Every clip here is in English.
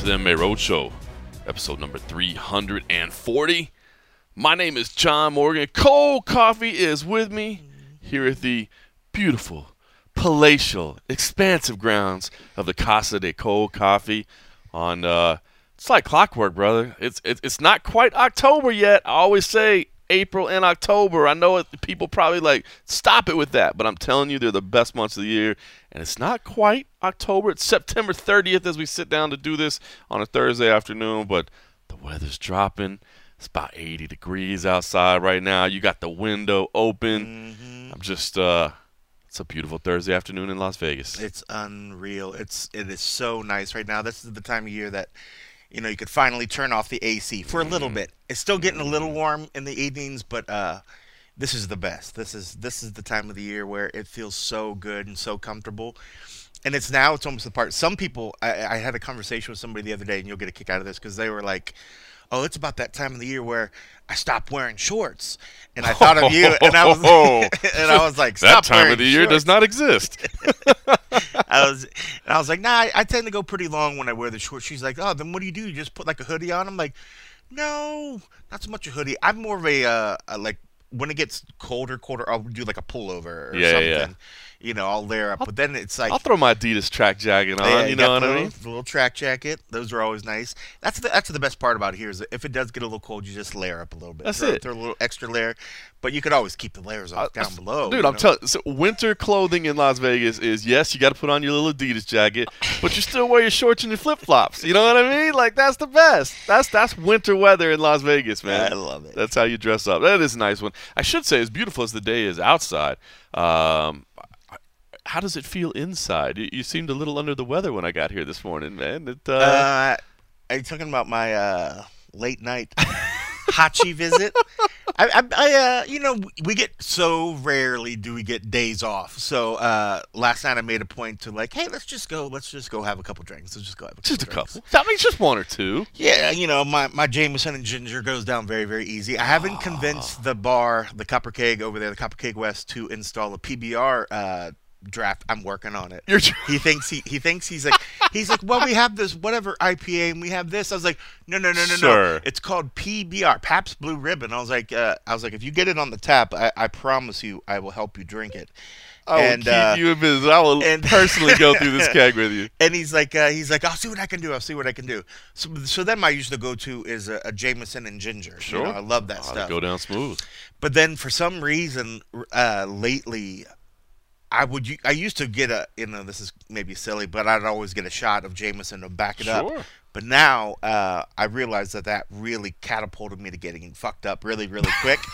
to the MMA Roadshow, episode number 340. My name is John Morgan. Cold Coffee is with me here at the beautiful, palatial, expansive grounds of the Casa de Cold Coffee on uh it's like clockwork, brother. It's it's, it's not quite October yet. I always say April and October. I know it, people probably like stop it with that, but I'm telling you, they're the best months of the year. And it's not quite October. It's September 30th as we sit down to do this on a Thursday afternoon, but the weather's dropping. It's about 80 degrees outside right now. You got the window open. Mm-hmm. I'm just, uh, it's a beautiful Thursday afternoon in Las Vegas. It's unreal. It's it is so nice right now. This is the time of year that you know you could finally turn off the AC for a little Mm. bit. It's still getting a little warm in the evenings, but uh, this is the best. This is this is the time of the year where it feels so good and so comfortable. And it's now it's almost the part. Some people I, I had a conversation with somebody the other day, and you'll get a kick out of this because they were like. Oh, it's about that time of the year where I stopped wearing shorts, and I thought of you, and I was, and I was like, that time of the year shorts." does not exist. I was, and I was like, nah, I, I tend to go pretty long when I wear the shorts. She's like, oh, then what do you do? You just put like a hoodie on? I'm like, no, not so much a hoodie. I'm more of a, uh, a like when it gets colder, colder, I'll do like a pullover or Yeah, something. yeah. You know, I'll layer up. but then it's like, I'll throw my Adidas track jacket on. yeah, you know what I mean? The little track jacket. Those are always nice. That's the that's the best part about here is that if it does get a little cold, you just layer up a little bit. That's throw, it. Throw a little extra layer, but you could always keep the layers off down below. Dude, I'm telling. So winter clothing in Las Vegas is yes, you got to put on your little Adidas jacket, but you still wear your shorts and your flip flops. You know what I mean? Like that's the best. That's that's winter weather in Las Vegas, man. I love it. That's how you dress up. That is a nice one. I should say, as beautiful as the day is outside, um, how does it feel inside? You, you seemed a little under the weather when I got here this morning, man. It, uh, Uh, are you talking about my uh, late night Hachi visit? I, I, I uh, you know, we get so rarely do we get days off. So uh, last night I made a point to like, hey, let's just go, let's just go have a couple drinks. Let's just go have a couple just a drinks. couple. I mean, just one or two. Yeah, you know, my, my Jameson and ginger goes down very, very easy. I haven't convinced the bar, the Copper Keg over there, the Copper Keg West, to install a PBR uh, draft. I'm working on it. You're he thinks he he thinks he's like he's like, well, we have this whatever IPA and we have this. I was like, no, no, no, no, Sir. no. It's called PBR, Pabst Blue Ribbon. I was like, uh, I was like, if you get it on the tap, I, I promise you, I will help you drink it. I will And, keep uh, you in business. I will and- personally go through this keg with you. And he's like, uh, he's like, I'll see what I can do. I'll see what I can do. So, so then my usual go to is a, a Jameson and ginger. You Sure. know, I love that they stuff. Go down smooth. But then for some reason, uh, lately, I would I used to get a you know this is maybe silly, but I'd always get a shot of Jameson to back it Sure. up. But now uh, I realized that that really catapulted me to getting fucked up really really quick.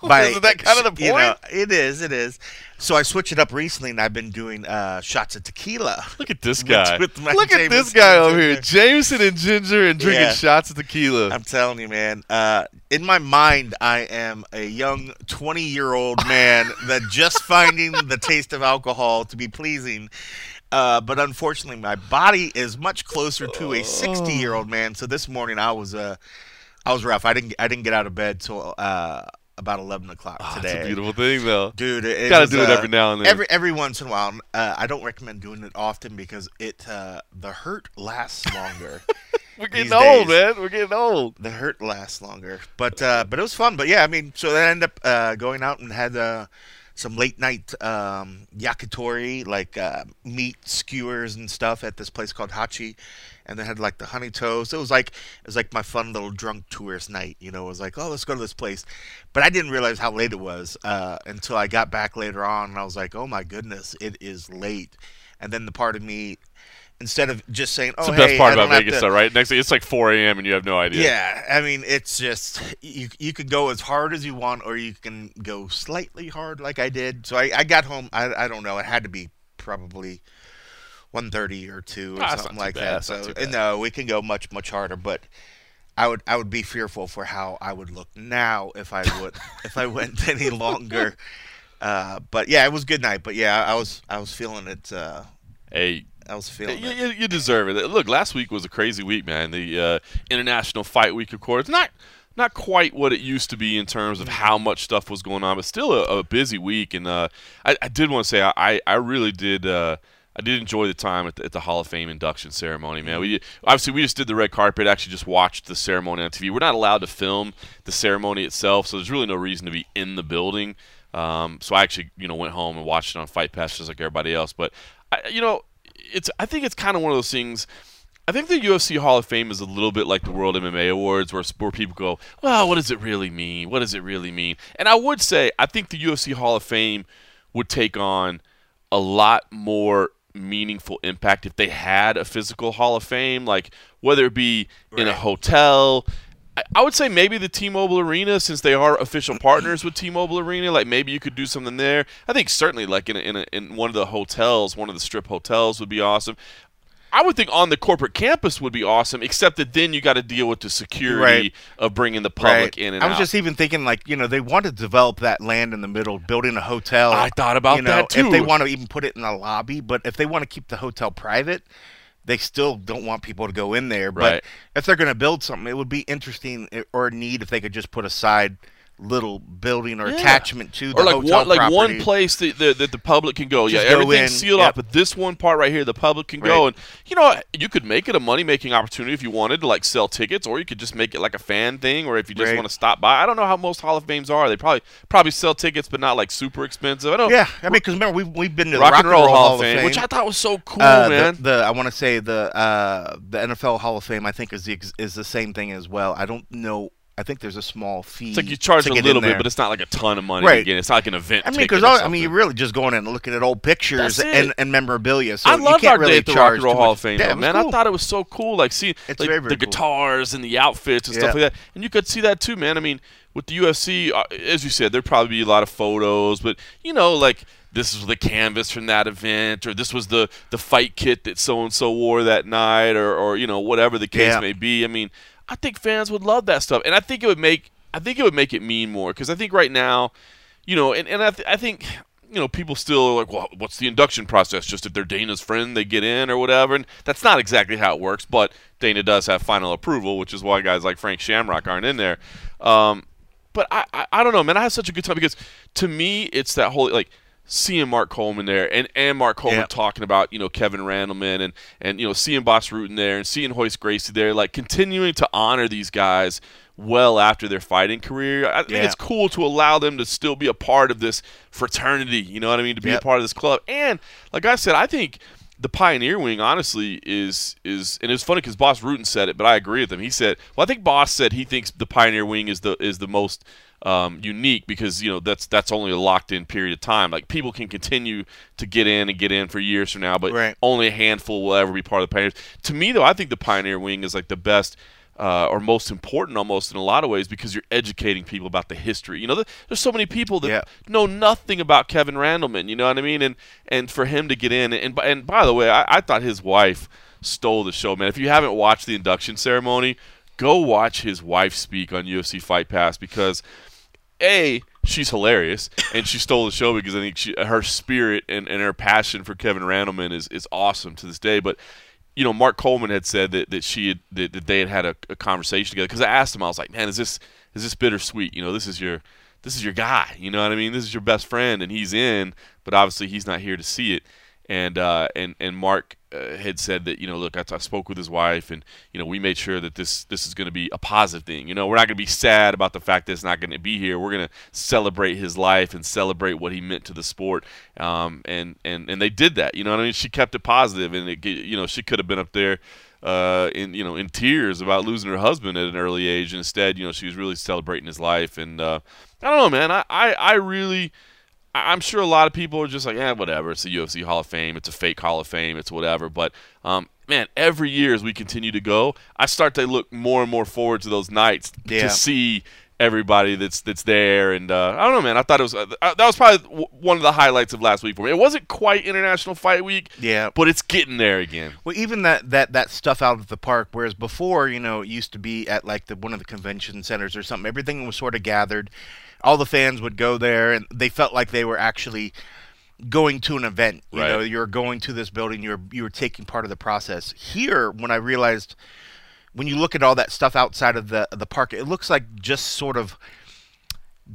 Isn't that kind of the you know, point? it is, it is. So I switched it up recently, and I've been doing uh, shots of tequila. Look at this guy. with my Look at this guy over here. Jameson and ginger and drinking Yeah. shots of tequila. I'm telling you, man. Uh, in my mind, I am a young 20 year old man that just finding the taste of alcohol to be pleasing. Uh, but unfortunately, my body is much closer to a 60 year old man. So this morning, I was uh, I was rough. I didn't I didn't get out of bed till uh, about 11 o'clock Oh, today. That's a beautiful thing, though. Dude, it, Gotta was, do it uh, every now and then. Every every once in a while. Uh, I don't recommend doing it often because it uh, the hurt lasts longer. We're getting old, days. man. We're getting old. the hurt lasts longer. But uh, but it was fun. But yeah, I mean, so I ended up uh, going out and had uh, some late night um, yakitori, like uh, meat skewers and stuff at this place called Hachi, and they had like the honey toast. It was like it was like my fun little drunk tourist night. You know, it was like, oh, let's go to this place. But I didn't realize how late it was uh, until I got back later on, and I was like, oh my goodness, it is late. And then the part of me. Instead of just saying, "Oh, It's the hey, best part I about Vegas, to- though, right? Next thing, it's like 4 a.m. and you have no idea. yeah, I mean, it's just you. You could go as hard as you want, or you can go slightly hard, like I did. So I, I got home. I, I don't know. It had to be probably one thirty or two or Ah, something like bad, that. So bad. no, we can go much much harder, but. I would I would be fearful for how I would look now if I would if I went any longer. Uh, but yeah, it was good night. But yeah, I was I was feeling it. Uh, Hey, I was feeling you, it. you, deserve it. Look, last week was a crazy week, man. The uh, International Fight Week, of course, not not quite what it used to be in terms of how much stuff was going on, but still a, a busy week. And uh, I, I did want to say I, I really did. Uh, I did enjoy the time at the, at the Hall of Fame induction ceremony, man. We obviously we just did the red carpet. Actually, just watched the ceremony on TV. We're not allowed to film the ceremony itself, so there's really no reason to be in the building. Um, so I actually, you know, went home and watched it on Fight Pass just like everybody else. But I, you know, it's I think it's kind of one of those things. I think the UFC Hall of Fame is a little bit like the World MMA Awards, where, where people go, "Well, what does it really mean? What does it really mean?" And I would say, I think the UFC Hall of Fame would take on a lot more meaningful impact if they had a physical Hall of Fame, like whether it be right. in a hotel. I would say maybe the T-Mobile Arena, since they are official partners with T-Mobile Arena, like maybe you could do something there. I think certainly like in a, in, a, in one of the hotels, one of the strip hotels would be awesome. I would think on the corporate campus would be awesome, except that then you got to deal with the security right. of bringing the public right. in and I was out. just even thinking, like, you know, they want to develop that land in the middle, building a hotel. I thought about you know, that too. If they want to even put it in a lobby, but if they want to keep the hotel private, they still don't want people to go in there. But if they're going to build something, it would be interesting eh, or neat if they could just put aside – little building or yeah. attachment to the or like hotel one like one place that, that, that, the public can go. Just yeah, go everything's in. sealed yep. off, but this one part right here, the public can right. go. And you know, you could make it a money making opportunity if you wanted to like sell tickets, or you could just make it like a fan thing, or if you just right. want to stop by. I don't know how most Hall of Fames are. They probably probably sell tickets, but not like super expensive. I don't. Yeah, I mean, because remember we've we've been to Rock, the Rock and Roll, Hall, of Fame, Fame, which I thought was so cool, uh, man. The, the I want to say the uh, the NFL Hall of Fame I think is the is the same thing as well. I don't know I think there's a small fee. It's like you charge a little bit, but it's not like a ton of money. Right. Again, it's not like an event. I mean, because I mean, you're really just going in and looking at old pictures and, and, memorabilia. So I loved our really day at the Rock and Roll Hall of Fame, yeah, though, man. Cool. I thought it was so cool, like see like, very, very the cool. guitars and the outfits and yeah. stuff like that. And you could see that too, man. I mean, with the UFC, uh, as you said, there'd probably be a lot of photos, but you know, like this was the canvas from that event, or this was the the fight kit that so and so wore that night, or or you know whatever the case yeah. may be. I mean, I think fans would love that stuff, and I think it would make I think it would make it mean more because I think right now, you know, and, and I, th- I think you know people still are like, well, what's the induction process? Just if they're Dana's friend, they get in or whatever, and that's not exactly how it works. But Dana does have final approval, which is why guys like Frank Shamrock aren't in there. Um, but I, I, I don't know, man. I have such a good time because to me, it's that whole like seeing Mark Coleman there and, and Mark Coleman talking about, you know, Kevin Randleman and, and, you know, seeing Bas Rutten there and seeing Royce Gracie there, like continuing to honor these guys well after their fighting career. I think yeah. it's cool to allow them to still be a part of this fraternity, you know what I mean, to be yep. a part of this club. And like I said, I think the Pioneer Wing honestly is is and it's funny cuz Bas Rutten said it, but I agree with him. He said, "Well, I think Bas said he thinks the Pioneer Wing is the is the most um, unique because you know that's that's only a locked in period of time. Like people can continue to get in and get in for years from now, but right. only a handful will ever be part of the Pioneers. To me, though, I think the Pioneer Wing is like the best uh, or most important almost in a lot of ways because you're educating people about the history. You know, there's so many people that yeah. know nothing about Kevin Randleman. You know what I mean? And and for him to get in and and by the way, I, I thought his wife stole the show, man. If you haven't watched the induction ceremony, go watch his wife speak on UFC Fight Pass because a she's hilarious and she stole the show because I think she, her spirit and, and her passion for Kevin Randleman is, is awesome to this day. But you know, Mark Coleman had said that, that she had that, that they had had a, a conversation together because I asked him, I was like, man, is this is this bittersweet? You know, this is your this is your guy. You know what I mean? This is your best friend, and he's in, but obviously he's not here to see it. And uh, and and Mark uh, had said that you know, look, I, I spoke with his wife, and you know, we made sure that this this is going to be a positive thing. You know, we're not going to be sad about the fact that it's not going to be here. We're going to celebrate his life and celebrate what he meant to the sport. Um, and and and they did that. You know, what I mean, she kept it positive, and it, you know, she could have been up there uh, in you know in tears about losing her husband at an early age. Instead, you know, she was really celebrating his life. And uh, I don't know, man. I, I, I really I'm sure a lot of people are just like, yeah, whatever. It's the UFC Hall of Fame. It's a fake Hall of Fame. It's whatever. But um, man, every year as we continue to go, I start to look more and more forward to those nights yeah. to see everybody that's that's there. And uh, I don't know, man. I thought it was uh, that was probably w- one of the highlights of last week for me. It wasn't quite International Fight Week, yeah, but it's getting there again. Well, even that that that stuff out at the park, whereas before, you know, it used to be at like the one of the convention centers or something. Everything was sort of gathered all the fans would go there and they felt like they were actually going to an event. You right. know, you're going to this building, you're you're taking part of the process. Here, when I realized when you look at all that stuff outside of the the park, it looks like just sort of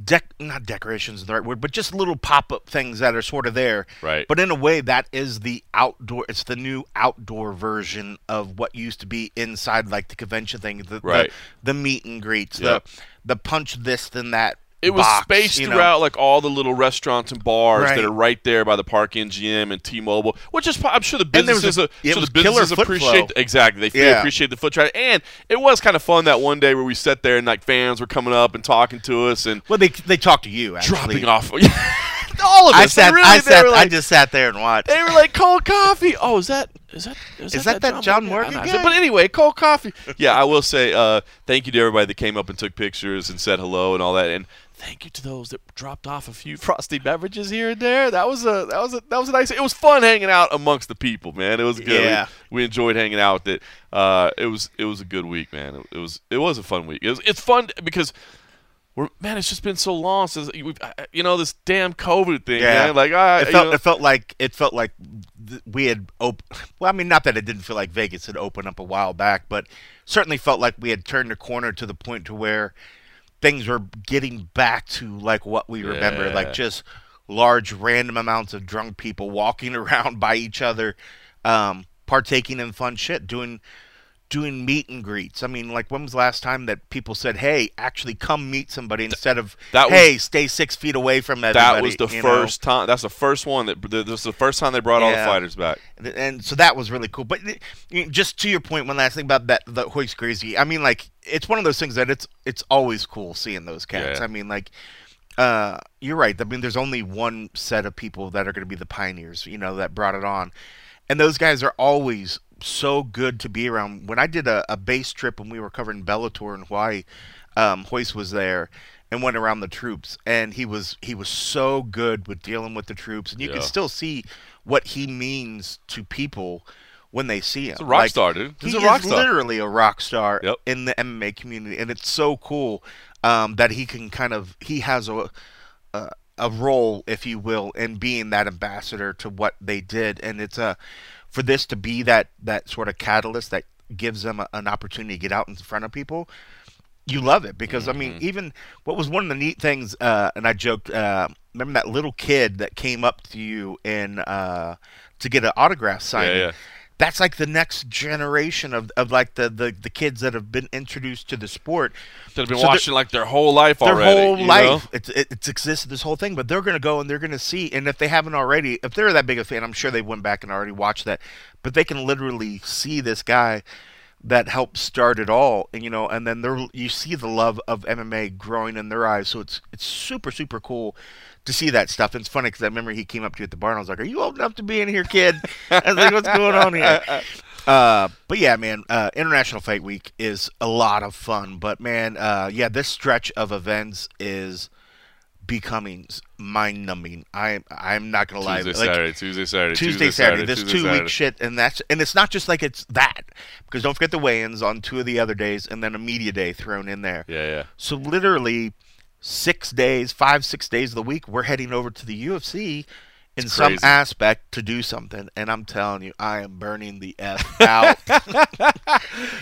dec not decorations is the right word, but just little pop up things that are sort of there. Right. But in a way, that is the outdoor. It's the new outdoor version of what used to be inside, like the convention thing. The, Right. The, the meet and greets. Yep. The the punch this then that. It was box, spaced you know? throughout like all the little restaurants and bars Right. that are right there by the Park MGM and T-Mobile, which is I'm sure the And there was businesses, a- uh, it the businesses appreciate exactly they Yeah. appreciate the foot traffic, and it was kind of fun that one day where we sat there and like fans were coming up and talking to us and Well, they they talk to you actually. dropping off. all of us. I sat. really, I sat. were I just sat there and watched. They were like cold coffee. Oh, is that is that is, Is that that John Morgan guy? But anyway, cold coffee. Yeah, I will say uh, thank you to everybody that came up and took pictures and said hello and all that. And thank you to those that dropped off a few frosty beverages here and there. That was a that was a that was a nice. It was fun hanging out amongst the people, man. It was good. We- Yeah. We, enjoyed hanging out with it. Uh, it was it was a good week, man. It, it was it was a fun week. It was, it's fun because. We're, man, it's just been so long since we've, you know, this damn COVID thing. Yeah. man. like I, it you felt know- it felt like it felt like we had op- well I mean not that it didn't feel like Vegas had opened up a while back but certainly felt like we had turned a corner to the point to where things were getting back to like what we remember Yeah. like just large random amounts of drunk people walking around by each other um partaking in fun shit doing doing meet and greets. I mean, like when was the last time that people said, "Hey, actually come meet somebody," instead of that was- "Hey, stay six feet away from everybody." That was the you know? first time. That's the first one that. This was the first time they brought all the fighters back. and, so that was really cool. But just to your point, one last thing about that the Royce Gracie. I mean, like it's one of those things that it's it's always cool seeing those cats. Yeah. I mean, like. Uh, you're right. I mean, there's only one set of people that are going to be the pioneers, you know, that brought it on, and those guys are always so good to be around. When I did a, a base trip when we were covering Bellator in Hawaii, um, Royce was there and went around the troops, and he was he was so good with dealing with the troops, and you Yeah. can still see what he means to people when they see him. He's a rock star, dude. He's he a rock is star. literally a rock star Yep. in the MMA community, and it's so cool um, that he can kind of he has a, a a role, if you will, in being that ambassador to what they did, and it's a for this to be that that sort of catalyst that gives them a, an opportunity to get out in front of people. You love it because I Mm-hmm. mean, even what was one of the neat things, uh, and I joked. Uh, remember that little kid that came up to you and uh, to get an autograph signing? yeah. That's like the next generation of, of like the, the, the kids that have been introduced to the sport That have been So watching like their whole life their already. Their whole life. It's it's existed this whole thing, but they're gonna go and they're gonna see. And if they haven't already, if they're that big a fan, I'm sure they went back and already watched that. But they can literally see this guy that helped start it all, and you know, and then they're you see the love of MMA growing in their eyes. So it's it's super super cool to see that stuff. And it's funny because I remember he came up to you at the bar and I was like, "Are you old enough to be in here, kid?" I was like, "What's going on here?" Uh, but yeah, man, uh, International Fight Week is a lot of fun. But man, uh, yeah, this stretch of events is becoming mind numbing. I I'm not gonna lie. Tuesday, like, Saturday, Tuesday, Saturday, Tuesday, Saturday, this Tuesday, two Saturday. week shit, and that's and it's not just like it's that because don't forget the weigh-ins on two of the other days, and then a media day thrown in there. Yeah, yeah. So literally six days, five six days of the week, we're heading over to the UFC in some aspect to do something, and I'm telling you, I am burning the f out.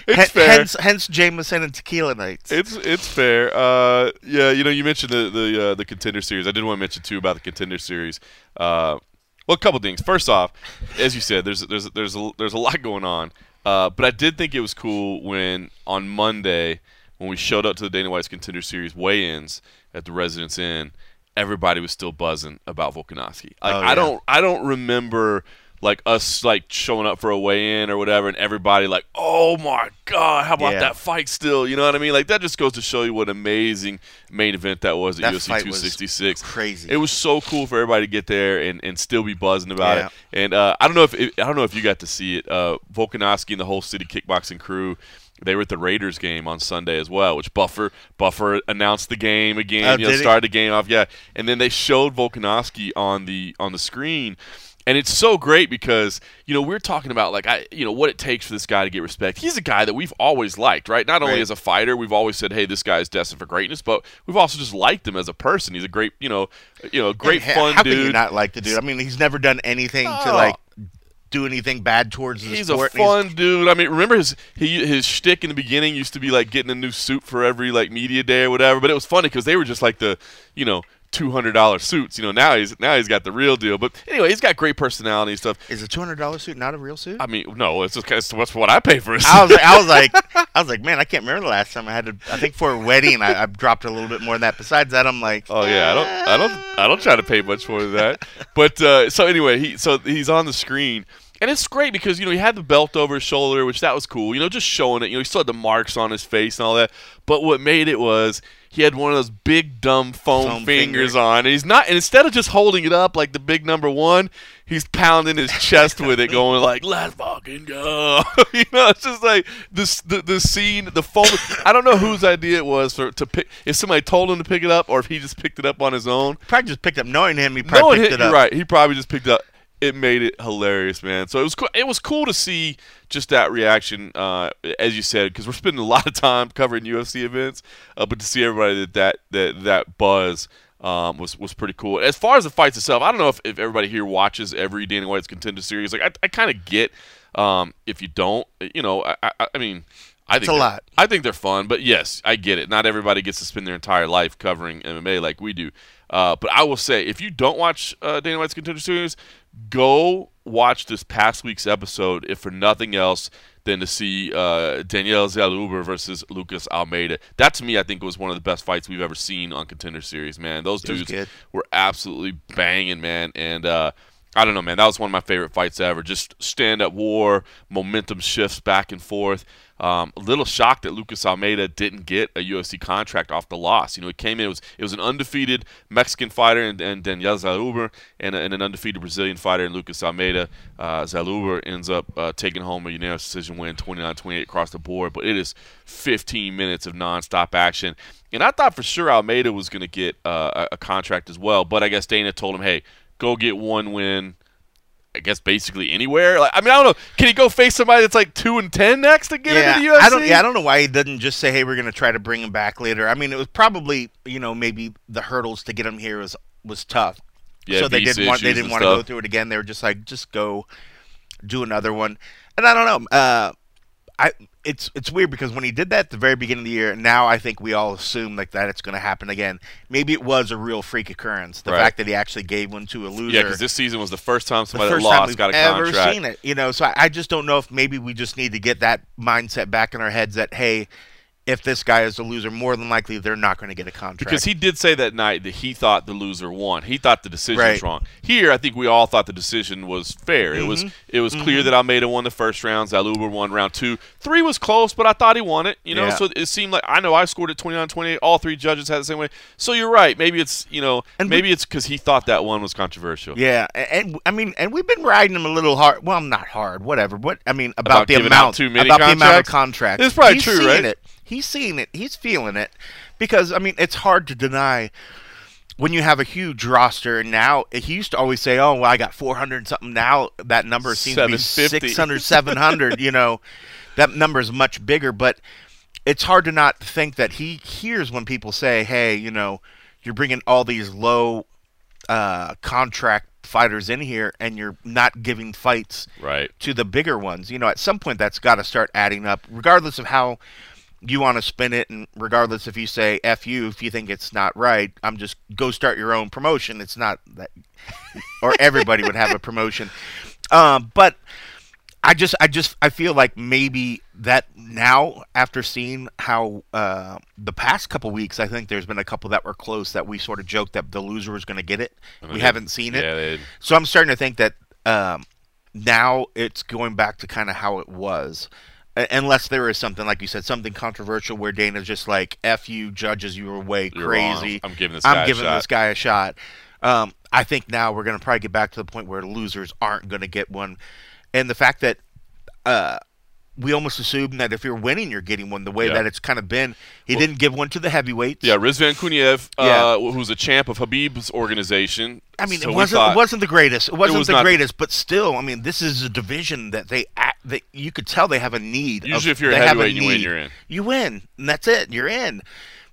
It's Hen- fair. Hence, hence Jameson and tequila nights. It's it's fair. Uh, yeah, you know, you mentioned the the uh, the contender series. I did want to mention too about the contender series. Uh, well, a couple things. First off, as you said, there's there's there's a, there's a lot going on. Uh, but I did think it was cool when on Monday when we showed up to the Dana White's contender series weigh-ins at the Residence Inn, everybody was still buzzing about Volkanovski. Like Oh, I don't I don't remember like us like showing up for a weigh-in or whatever and everybody like oh my god how about Yeah. that fight still you know what I mean like that just goes to show you what an amazing main event that was at That UFC fight was 266 crazy. it was so cool for everybody to get there and, and still be buzzing about Yeah. it and uh, I don't know if it, I don't know if you got to see it uh, Volkanovski and the whole city kickboxing crew they were at the Raiders game on Sunday as well, which Buffer Buffer announced the game again, Oh, you know, started the game off, yeah. And then they showed Volkanovski on the on the screen. And it's so great because, you know, we're talking about like I you know, what it takes for this guy to get respect. He's a guy that we've always liked, right? Not only Right. as a fighter, we've always said, Hey, this guy is destined for greatness, but we've also just liked him as a person. He's a great you know you know, great And fun how dude. can you not like the dude? I mean, he's never done anything to like do anything bad towards the He's a sport. and fun dude. I mean, remember his he, his shtick in the beginning used to be like getting a new suit for every like media day or whatever. But it was funny because they were just like the you know two hundred dollar suits. You know now he's now he's got the real deal. But anyway, he's got great personality and stuff. Is a two hundred dollar suit not a real suit? I mean, no, it's just it's what's what I pay for a suit. I was, I was like, I was like, man, I can't remember the last time I had to. I think for a wedding, I, I dropped a little bit more than that. Besides that, I'm like, Oh yeah, I don't, I don't, I don't try to pay much for that. But uh, so anyway, he so he's on the screen, and it's great because you know he had the belt over his shoulder, which that was cool. You know, just showing it. You know, he still had the marks on his face and all that. But what made it was he had one of those big dumb foam, Foam fingers finger. on, and he's not. And instead of just holding it up like the big number one, he's pounding his chest with it, going like, "Let's fucking go!" you know, it's just like this the the scene, the foam. I don't know whose idea it was for to pick. If somebody told him to pick it up, or if he just picked it up on his own. probably just picked up. Knowing him, he probably No one picked hit. it up. right. He probably just picked it up. It made it hilarious, man. So it was cool. It was cool to see just that reaction, uh, as you said, because we're spending a lot of time covering UFC events, uh, but to see everybody that that that, that buzz. Um, was was pretty cool. As far as the fights itself, I don't know if, if everybody here watches every Dana White's contender series. Like I, I kind of get um, if you don't, you know, I, I, I mean, I think a they're- lot. I think they're fun, but yes, I get it. Not everybody gets to spend their entire life covering MMA like we do. Uh, but I will say, if you don't watch uh, Dana White's Contender Series, go watch this past week's episode, if for nothing else than to see uh, Daniel Zellhuber versus Lucas Almeida. That to me, I think was one of the best fights we've ever seen on Contender Series. Man, those It dudes were absolutely banging, man, and. Uh, I don't know, man. That was one of my favorite fights ever. Just stand up war, momentum shifts back and forth. Um, a little shocked that Lucas Almeida didn't get a UFC contract off the loss. You know, he came in. It was it was an undefeated Mexican fighter and, and Daniel Zellhuber, and, and an undefeated Brazilian fighter in Lucas Almeida. Uh, Zellhuber ends up uh, taking home a unanimous decision win, 29-28 across the board. But it is 15 minutes of nonstop action. And I thought for sure Almeida was going to get uh, a contract as well. But I guess Dana told him, hey, go get one win. I guess basically anywhere. Like, I mean, I don't know. Can he go face somebody that's like two and ten next to get yeah, into the UFC? I don't. Yeah, I don't know why he didn't just say, "Hey, we're going to try to bring him back later." I mean, it was probably you know maybe the hurdles to get him here was was tough. Yeah, so they didn't want they didn't want to go through it again. They were just like, just go do another one. And I don't know. Uh, I it's it's weird because when he did that at the very beginning of the year, now I think we all assume like that it's going to happen again. Maybe it was a real freak occurrence. The Right. fact that he actually gave one to a loser. Yeah, because this season was the first time somebody first lost we've got a ever contract. seen it. You know, so I, I just don't know if maybe we just need to get that mindset back in our heads that hey, if this guy is a loser, more than likely they're not going to get a contract. Because he did say that night that he thought the loser won. He thought the decision was wrong. Here, I think we all thought the decision was fair. It was Mm-hmm. it was clear that Almeida won the first round. Zellhuber won round two. Three was close, but I thought he won it. You know, Yeah. so it seemed like I know I scored at 29-28. All three judges had the same way. So you're right. Maybe it's you know And we- maybe it's because he thought that one was controversial. Yeah, a- and, I mean, and we've been riding him a little hard. Well, not hard, whatever. But I mean, about, About the amount, too many about the amount of contracts? contracts. It's probably He's true, right? It. He's seeing it. He's feeling it, because I mean, it's hard to deny when you have a huge roster. And now he used to always say, "Oh, well, I got 400 something." Now that number seems to be 750. 600, 700. you know, that number is much bigger, but it's hard to not think that he hears when people say, "Hey, you know, you're bringing all these low uh, contract fighters in here, and you're not giving fights Right. to the bigger ones." You know, at some point, that's got to start adding up, regardless of how you want to spin it, and regardless if you say "f you" if you think it's not right. I'm just go start your own promotion. It's not that, or everybody would have a promotion. Um, but I just, I just, I feel like maybe that now, after seeing how uh, the past couple weeks, I think there's been a couple that were close that we sort of joked that the loser was going to get it. We haven't seen it, Yeah, they, so I'm starting to think that um, now it's going back to kind of how it was. Unless there is something, like you said, something controversial where Dana's just like, F you, judges, you were way crazy. I'm giving this guy I'm a giving shot." this guy a shot. Um, I think now we're going to probably get back to the point where losers aren't going to get one. And the fact that uh, we almost assume that if you're winning, you're getting one. The way Yeah. that it's kind of been, he didn't give one to the heavyweights. yeah, Rizvan Kuniev, Yeah. uh, who's a champ of Khabib's organization. I mean, So it wasn't thought- it wasn't the greatest. It wasn't was the not- greatest, but still, I mean, this is a division that they that you could tell they have a need. of- Usually if you're a heavyweight, you win, you're in. You win, and that's it. You're in.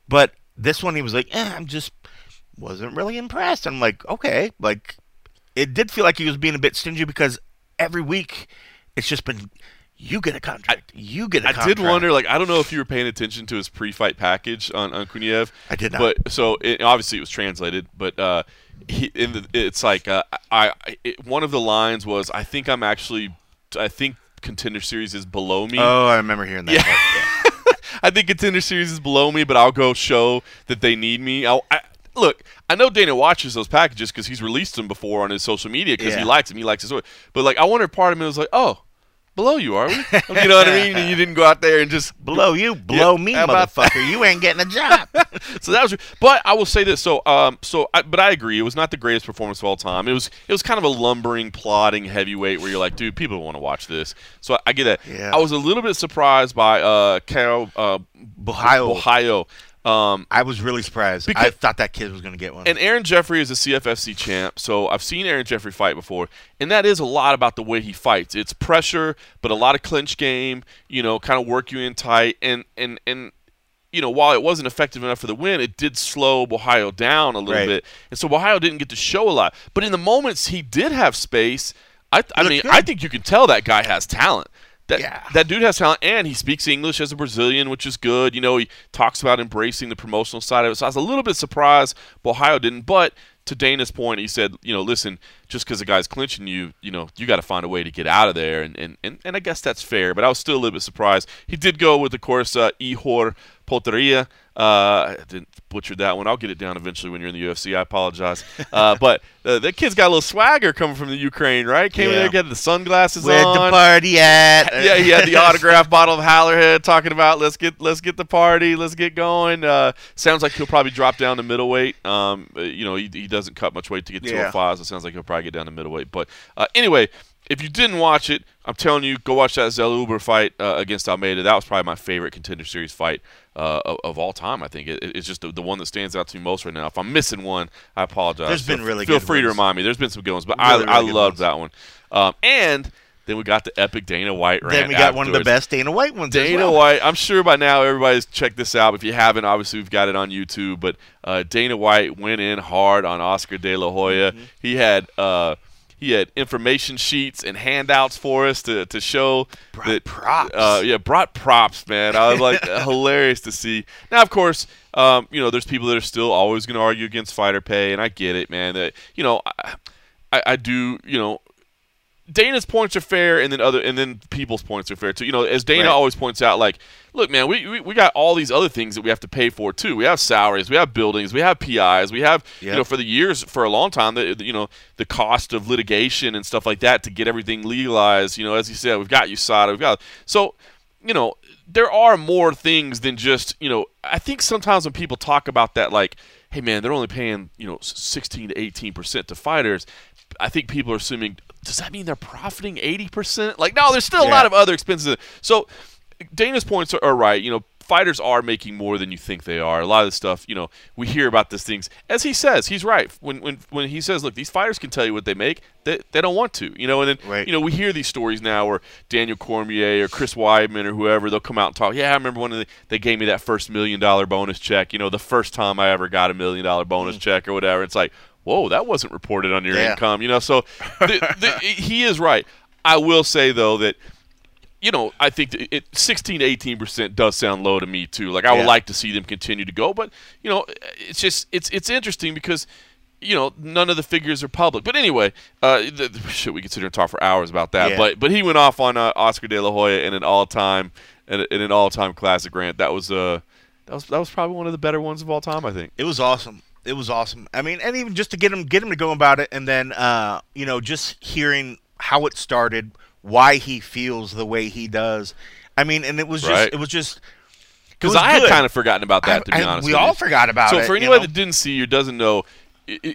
But this one, he was like, eh, I'm just wasn't really impressed. I'm like, okay, like it did feel like he was being a bit stingy because every week it's just been you get a contract. you get a I contract. did wonder, like, I don't know if you were paying attention to his pre-fight package on on Kuniev. I did not. But so it, obviously it was translated, but uh, he, in the, it's like uh, I, I it, one of the lines was, "I think I'm actually, I think contender series is below me." Oh, I remember hearing that. Yeah. part, I think contender series is below me, but I'll go show that they need me. I'll, I, look, I know Dana watches those packages because he's released them before on his social media because he likes them. He likes his work. But like, I wonder, part of me was like, oh, below you are we? you know what I mean? And you didn't go out there and just blow you, below me, about motherfucker. You ain't getting a job. so that was, but I will say this. So, um, so, I, but I agree. It was not the greatest performance of all time. It was, it was kind of a lumbering, plodding heavyweight where you're like, dude, people want to watch this. So I, I get that. Yeah. I was a little bit surprised by uh, Carol uh, Ohio. Ohio. Um, I was really surprised. I thought that kid was going to get one. and Aaron Jeffrey is a CFFC champ, so I've seen Aaron Jeffrey fight before, and that is a lot about the way he fights. It's pressure, but a lot of clinch game. You know, kind of work you in tight, and and and you know, while it wasn't effective enough for the win, it did slow Ohio down a little Right. bit, and so Ohio didn't get to show a lot. But in the moments he did have space, I, I mean, good. I think you can tell that guy has talent. That, Yeah. that dude has talent, and he speaks English as a Brazilian, which is good. You know, he talks about embracing the promotional side of it. So I was a little bit surprised Ohio didn't. But to Dana's point, he said, you know, listen, just because the guy's clinching you, you know, you got to find a way to get out of there. And, and, and, and I guess that's fair. But I was still a little bit surprised. He did go with, of course, uh, Ihor Potieria. Uh, I didn't butcher that one. I'll get it down eventually when you're in the UFC. I apologize. Uh, but uh, that kid's got a little swagger coming from the Ukraine, right? Came in there, got the sunglasses Where'd on the party at? yeah, he had the autograph bottle of Hallerhead talking about let's get let's get the party, let's get going. Uh, sounds like he'll probably drop down to middleweight. Um, uh, you know, he, he doesn't cut much weight to get to Yeah. 205, so it sounds like he'll probably get down to middleweight. But uh, anyway, if you didn't watch it, I'm telling you, go watch that Zellhuber fight uh, against Almeida. That was probably my favorite contender series fight uh, of, of all time. I think it, it's just the, the one that stands out to me most right now. If I'm missing one, I apologize. There's been Feel- really feel good free to remind me. There's been some good ones, but Really, I, I really good loved ones. that one. Um, and then we got the epic Dana White rant. Then we got one of the best Dana White ones. as Dana well. White. I'm sure by now everybody's checked this out. If you haven't, obviously we've got it on YouTube. But uh, Dana White went in hard on Oscar De La Hoya. Mm-hmm. He had uh, he had information sheets and handouts for us to, to show Brought that props. Uh, yeah, brought props, man. I was like hilarious to see. Now, of course, um, you know, there's people that are still always going to argue against fighter pay, and I get it, man. That you know, I, I, I do, you know. Dana's points are fair, and then other, and then people's points are fair too. You know, as Dana Right. always points out, like, look, man, we, we we got all these other things that we have to pay for too. We have salaries, we have buildings, we have PIs, we have, you know, for the years, for a long time, the you know, the cost of litigation and stuff like that to get everything legalized. You know, as you said, we've got USADA, we've got so, you know, there are more things than just, you know, I think sometimes when people talk about that, like, hey, man, they're only paying, you know, 16 to 18 percent to fighters. I think people are assuming, does that mean they're profiting 80%? Like, no, there's still a lot of other expenses. So, Dana's points are, are right. You know, fighters are making more than you think they are. A lot of the stuff, you know, we hear about these things. As he says, he's right. When when when he says, look, these fighters can tell you what they make, they, they don't want to. You know, and then Right. you know we hear these stories now where Daniel Cormier or Chris Weidman or whoever they'll come out and talk. Yeah, I remember when they, they gave me that first million dollar bonus check. You know, the first time I ever got a million dollar bonus mm. check or whatever. It's like, whoa, that wasn't reported on your Yeah. income. You know, so the, the, he is right. I will say though that you know, I think it 16 to 18 percent does sound low to me too. Like I would Yeah. like to see them continue to go, but you know, it's just it's it's interesting because you know none of the figures are public. But anyway, uh, the, the- shit, we could sit here and talk for hours about that. Yeah. But but he went off on uh, Oscar De La Hoya in an all time in, in an all time classic rant. That was uh that was that was probably one of the better ones of all time. I think. It was awesome. It was awesome. I mean, and even just to get him get him to go about it, and then uh, you know, just hearing how it started, why he feels the way he does. I mean, and it was just Right. it was just Because I had kind of forgotten about that, I- to be I- honest. we all you. forgot about so it. So for you anyone know? that didn't see or doesn't know,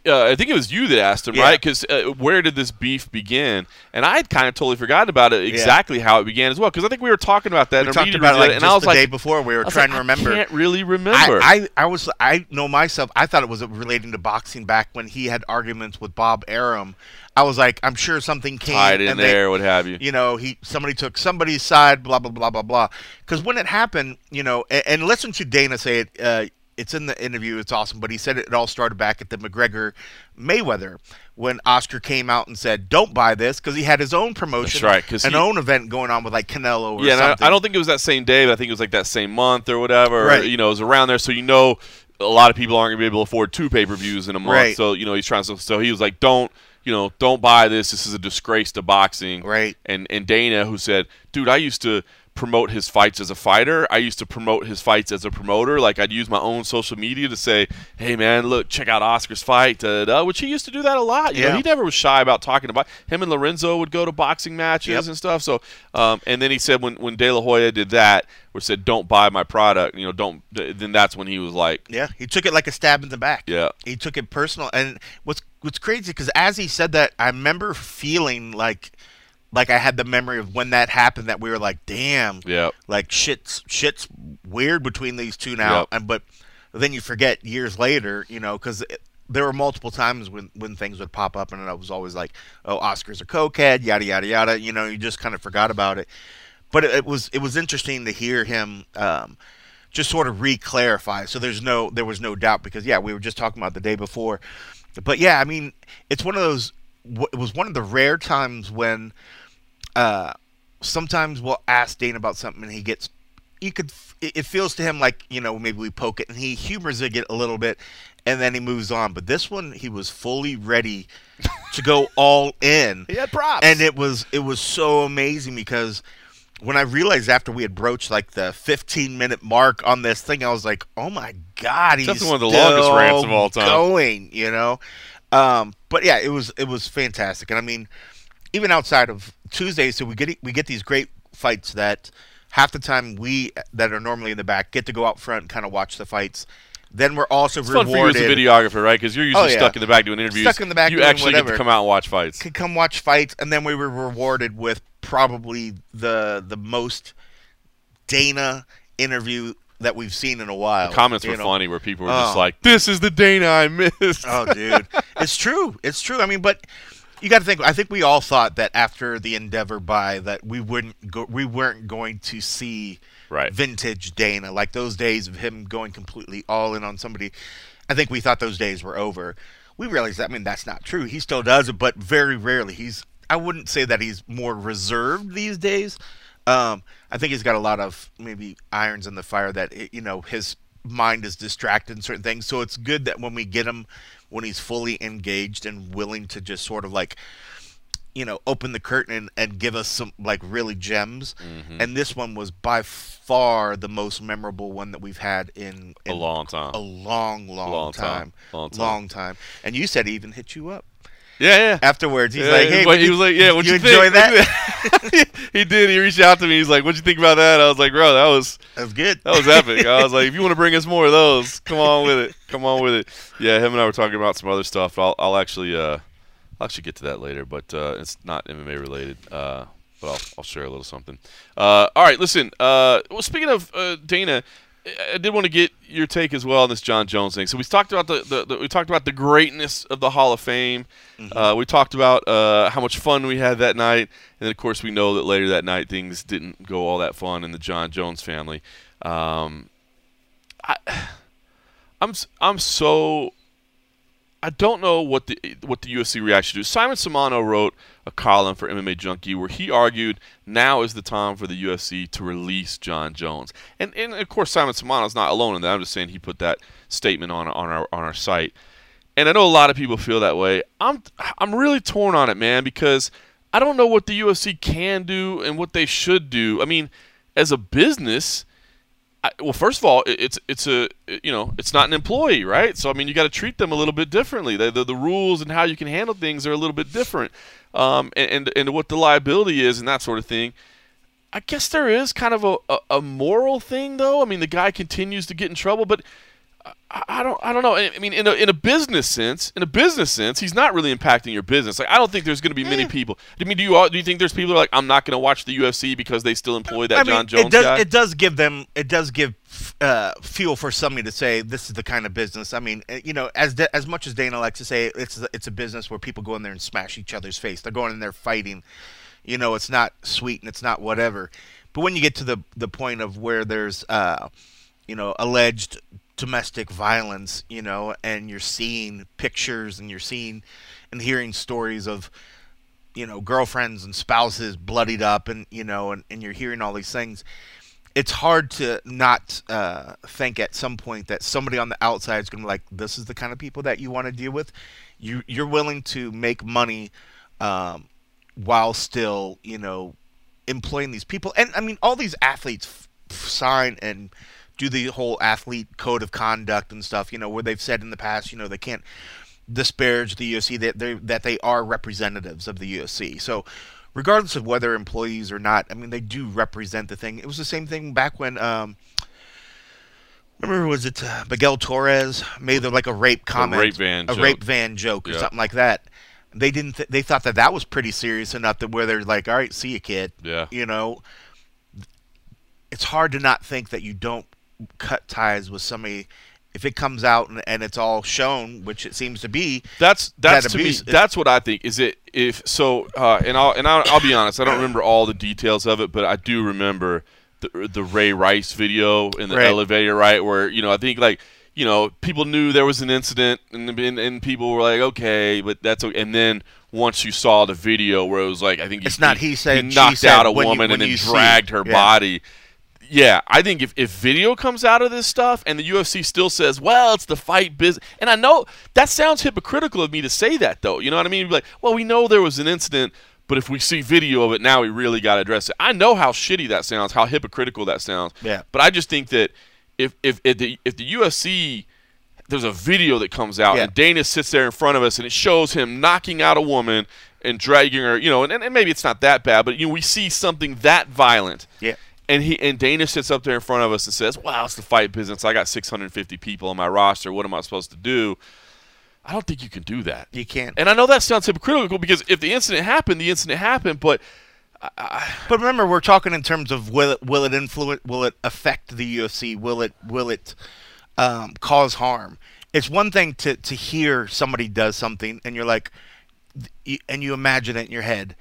uh, I think it was you that asked him, Yeah. right? Because uh, where did this beef begin? And I had kind of totally forgotten about it exactly how it began as well. Because I think we were talking about that we in a talked about it like and just I was the like, day before. We were trying like, to remember. I can't really remember. I, I, I was I know myself. I thought it was relating to boxing back when he had arguments with Bob Arum. I was like, I'm sure something came tied in and they- there, what have you. you know, he somebody took somebody's side, blah blah blah blah blah. Because when it happened, you know, and, and listen to Dana say it. Uh, it's in the interview. It's awesome. But he said it all started back at the McGregor Mayweather when Oscar came out and said, "Don't buy this," because he had his own promotion, That's right, 'cause an own event going on with like Canelo or yeah, something. I, I don't think it was that same day, but I think it was like that same month or whatever. Right. You know, it was around there, so you know, a lot of people aren't gonna be able to afford two pay per views in a month. Right. So you know, he's trying to. So he was like, "Don't." You know, don't buy this. This is a disgrace to boxing. Right. And and Dana, who said, "Dude, I used to promote his fights as a fighter. I used to promote his fights as a promoter. Like I'd use my own social media to say, "Hey, man, look, check out Oscar's fight," da, da, da, which he used to do that a lot. You know, Yeah. he never was shy about talking about him and Lorenzo would go to boxing matches Yep. and stuff. So, um, and then he said when when De La Hoya did that, or said, "Don't buy my product," you know, don't. Then that's when he was like, Yeah, he took it like a stab in the back. Yeah. he took it personal. And what's what's crazy because as he said that, I remember feeling like like I had the memory of when that happened. That we were like, damn, "Yeah, like shit's shit's weird between these two now. Yep. And but then you forget years later, you know, because there were multiple times when when things would pop up, and I was always like, oh, Oscar's a cokehead, yada yada yada. You know, you just kind of forgot about it. But it, it was it was interesting to hear him. Um, just sort of re-clarify so there's no there was no doubt because yeah we were just talking about the day before but yeah i mean it's one of those it was one of the rare times when uh sometimes we'll ask Dane about something and he gets you could it feels to him like you know maybe we poke it and he humors it a little bit and then he moves on but this one he was fully ready to go all in he had props." and it was it was so amazing because when I realized after we had broached like the 15 minute mark on this thing, I was like, "Oh my god, he's Definitely one of the longest rants of all time. Going, you know, um, but yeah, it was it was fantastic, and I mean, even outside of Tuesday, so we get we get these great fights that half the time we that are normally in the back get to go out front and kind of watch the fights. Then we're also it's fun for you as a videographer, right? Because you're usually Oh, yeah. stuck in the back doing interviews. Stuck in the back You doing actually get to come out and watch fights. could come watch fights, and then we were rewarded with probably the the most Dana interview that we've seen in a while. Comments were know. funny where people were just Oh. like, "This is the Dana I missed." Oh, dude, it's true. It's true. I mean, but you got to think. I think we all thought that after the Endeavor buy, that we wouldn't go, we weren't going to see Right. vintage Dana like those days of him going completely all in on somebody. I think we thought those days were over. We realized that. I mean, that's not true. He still does it, but very rarely. He's. I wouldn't say that he's more reserved these days. Um, I think he's got a lot of maybe irons in the fire that it, you know his mind is distracted in certain things. So it's good that when we get him, when he's fully engaged and willing to just sort of like, you know, open the curtain and, and give us some like really gems. Mm-hmm. And this one was by far the most memorable one that we've had in, a long time. a long, long, Long time. time. Long time. Long time. And you said he even hit you up yeah, yeah. afterwards. He's Yeah, like, hey, what he you- was like, yeah, what you you, enjoy think? that? he did. He reached out to me. He's like, "What'd you think about that?" I was like, "Bro, that was that was good. that was epic." I was like, "If you want to bring us more of those, come on with it. Come on with it." Yeah, him and I were talking about some other stuff. I'll, I'll actually, uh, I'll actually get to that later, but uh, it's not MMA related. Uh, but I'll, I'll share a little something. Uh, all right, listen. Uh, well, speaking of uh, Dana, I did want to get your take as well on this Jon Jones thing. So we talked about the, the, the we talked about the greatness of the Hall of Fame. Uh, we talked about uh, how much fun we had that night, and then of course we know that later that night things didn't go all that fun in the Jon Jones family. Um, I, I'm I'm so I don't know what the what the UFC reaction to. Simon Samano wrote a column for MMA Junkie where he argued now is the time for the UFC to release Jon Jones. And and of course Simon Samano's not alone in that. I'm just saying he put that statement on on our on our site. And I know a lot of people feel that way. I'm I'm really torn on it, man, because I don't know what the UFC can do and what they should do. I mean, as a business, Well, first of all, it- it's it's a you know it's not an employee, right? So I mean, you got to treat them a little bit differently. The, the the rules and how you can handle things are a little bit different, um, and, and and what the liability is and that sort of thing. I guess there is kind of a, a, a moral thing, though. I mean, the guy continues to get in trouble, but I, don't I don't know. I mean, in a in a business sense, in a business sense, he's not really impacting your business. Like, I don't think there's going to be many people. I mean, do you all, do you think there's people who are like, I'm not going to watch the UFC because they still employ that I John mean, Jones it does, guy? It does give them. It does give uh, fuel for somebody to say this is the kind of business. I mean, uh, you know, as da- as much as Dana likes to say, it's a, it's a business where people go in there and smash each other's face. They're going in there fighting. You know, it's not sweet and it's not whatever. But when you get to the the point of where there's, uh, you know, alleged domestic violence, you know, and you're seeing pictures and you're seeing and hearing stories of you know girlfriends and spouses bloodied up and you know and, and you're hearing all these things. It's hard to not uh, think at some point that somebody on the outside is going to be like this is the kind of people that you want to deal with. You you're willing to make money um, while still you know employing these people. And i mean all these athletes f- f- sign and do the whole athlete code of conduct and stuff you know where they've said in the past you know they can't disparage the UFC that they that they are representatives of the UFC. So regardless of whether employees or not, I mean they do represent the thing. It was the same thing back when um remember was it uh, Miguel Torres made the, like a rape comment, rape van a joke. rape van joke or Yeah. something like that. They didn't th- they thought that that was pretty serious enough that where they're like, "All right, see you kid." Yeah. You know, it's hard to not think that you don't cut ties with somebody if it comes out and, and it's all shown, which it seems to be. That's that's that to me. abuse- That's what I think. Is it if so? Uh, and I'll and I'll, I'll be honest. I don't remember all the details of it, but I do remember the the Ray Rice video in the Right. elevator, right? Where you know I think like you know people knew there was an incident, and and, and people were like, okay, but that's okay. And then once you saw the video where it was like, I think It's not he said, he she knocked out a when you- woman and then dragged her Yeah. body. Yeah, I think if, if video comes out of this stuff and the UFC still says, well, it's the fight business, and I know that sounds hypocritical of me to say that, though. You know what I mean? Like, well, we know there was an incident, but if we see video of it now, we really got to address it. I know how shitty that sounds, how hypocritical that sounds. Yeah. But I just think that if if if the, if the UFC there's a video that comes out Yeah. and Dana sits there in front of us and it shows him knocking out a woman and dragging her, you know, and, and maybe it's not that bad, but you know, we see something that violent. Yeah. And he and Dana sits up there in front of us and says, "Wow, it's the fight business. I got 650 people on my roster. What am I supposed to do?" I don't think you can do that. You can't. And I know that sounds hypocritical because if the incident happened, the incident happened. But But remember, we're talking in terms of will it will it influence will it affect the UFC? Will it will it um, cause harm? It's one thing to to hear somebody does something and you're like, and you imagine it in your head.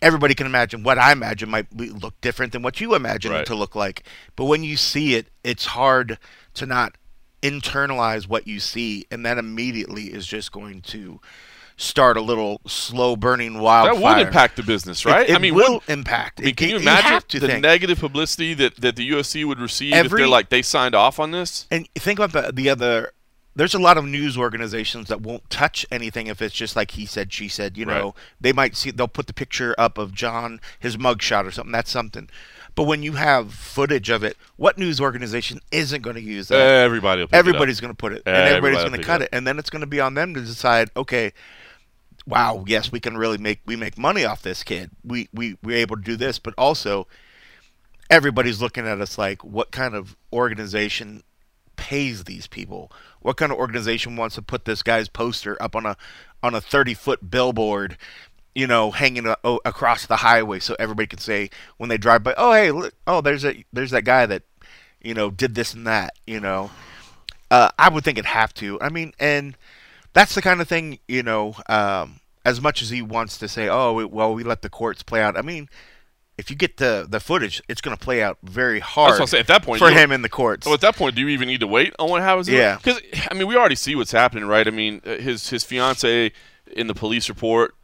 Everybody can imagine what I imagine might be, look different than what you imagine Right. it to look like. But when you see it, it's hard to not internalize what you see, and that immediately is just going to start a little slow burning wildfire. that would impact the business, right? It, I mean, will wouldn't- impact. I mean, It- can you imagine to the think. negative publicity that, that the UFC would receive if they're like they signed off on this? And think about the, the other. There's a lot of news organizations that won't touch anything if it's just like he said, she said. You know, Right. they might see they'll put the picture up of Jon, his mugshot or something. That's something. But when you have footage of it, what news organization isn't going to use that? Everybody, will pick it up. everybody's going to put it, and everybody's going to cut it it, and then it's going to be on them to decide. Okay, wow, yes, we can really make we make money off this kid. We we we're able to do this, but also everybody's looking at us like, what kind of organization pays these people? What kind of organization wants to put this guy's poster up on a on a thirty foot billboard? You know, hanging a, o- across the highway, so everybody can say when they drive by, "Oh, hey, look, oh, there's a there's that guy that, you know, did this and that." You know, uh, I would think it'd have to. I mean, and that's the kind of thing, you know, um, as much as he wants to say, oh, well, we let the courts play out. I mean, if you get the, the footage, it's going to play out very hard what I'm. At that point, for him in the courts. So at that point, do you even need to wait on what happens? Yeah. Because I mean, we already see what's happening, right? I mean, uh, his his fiance in the police report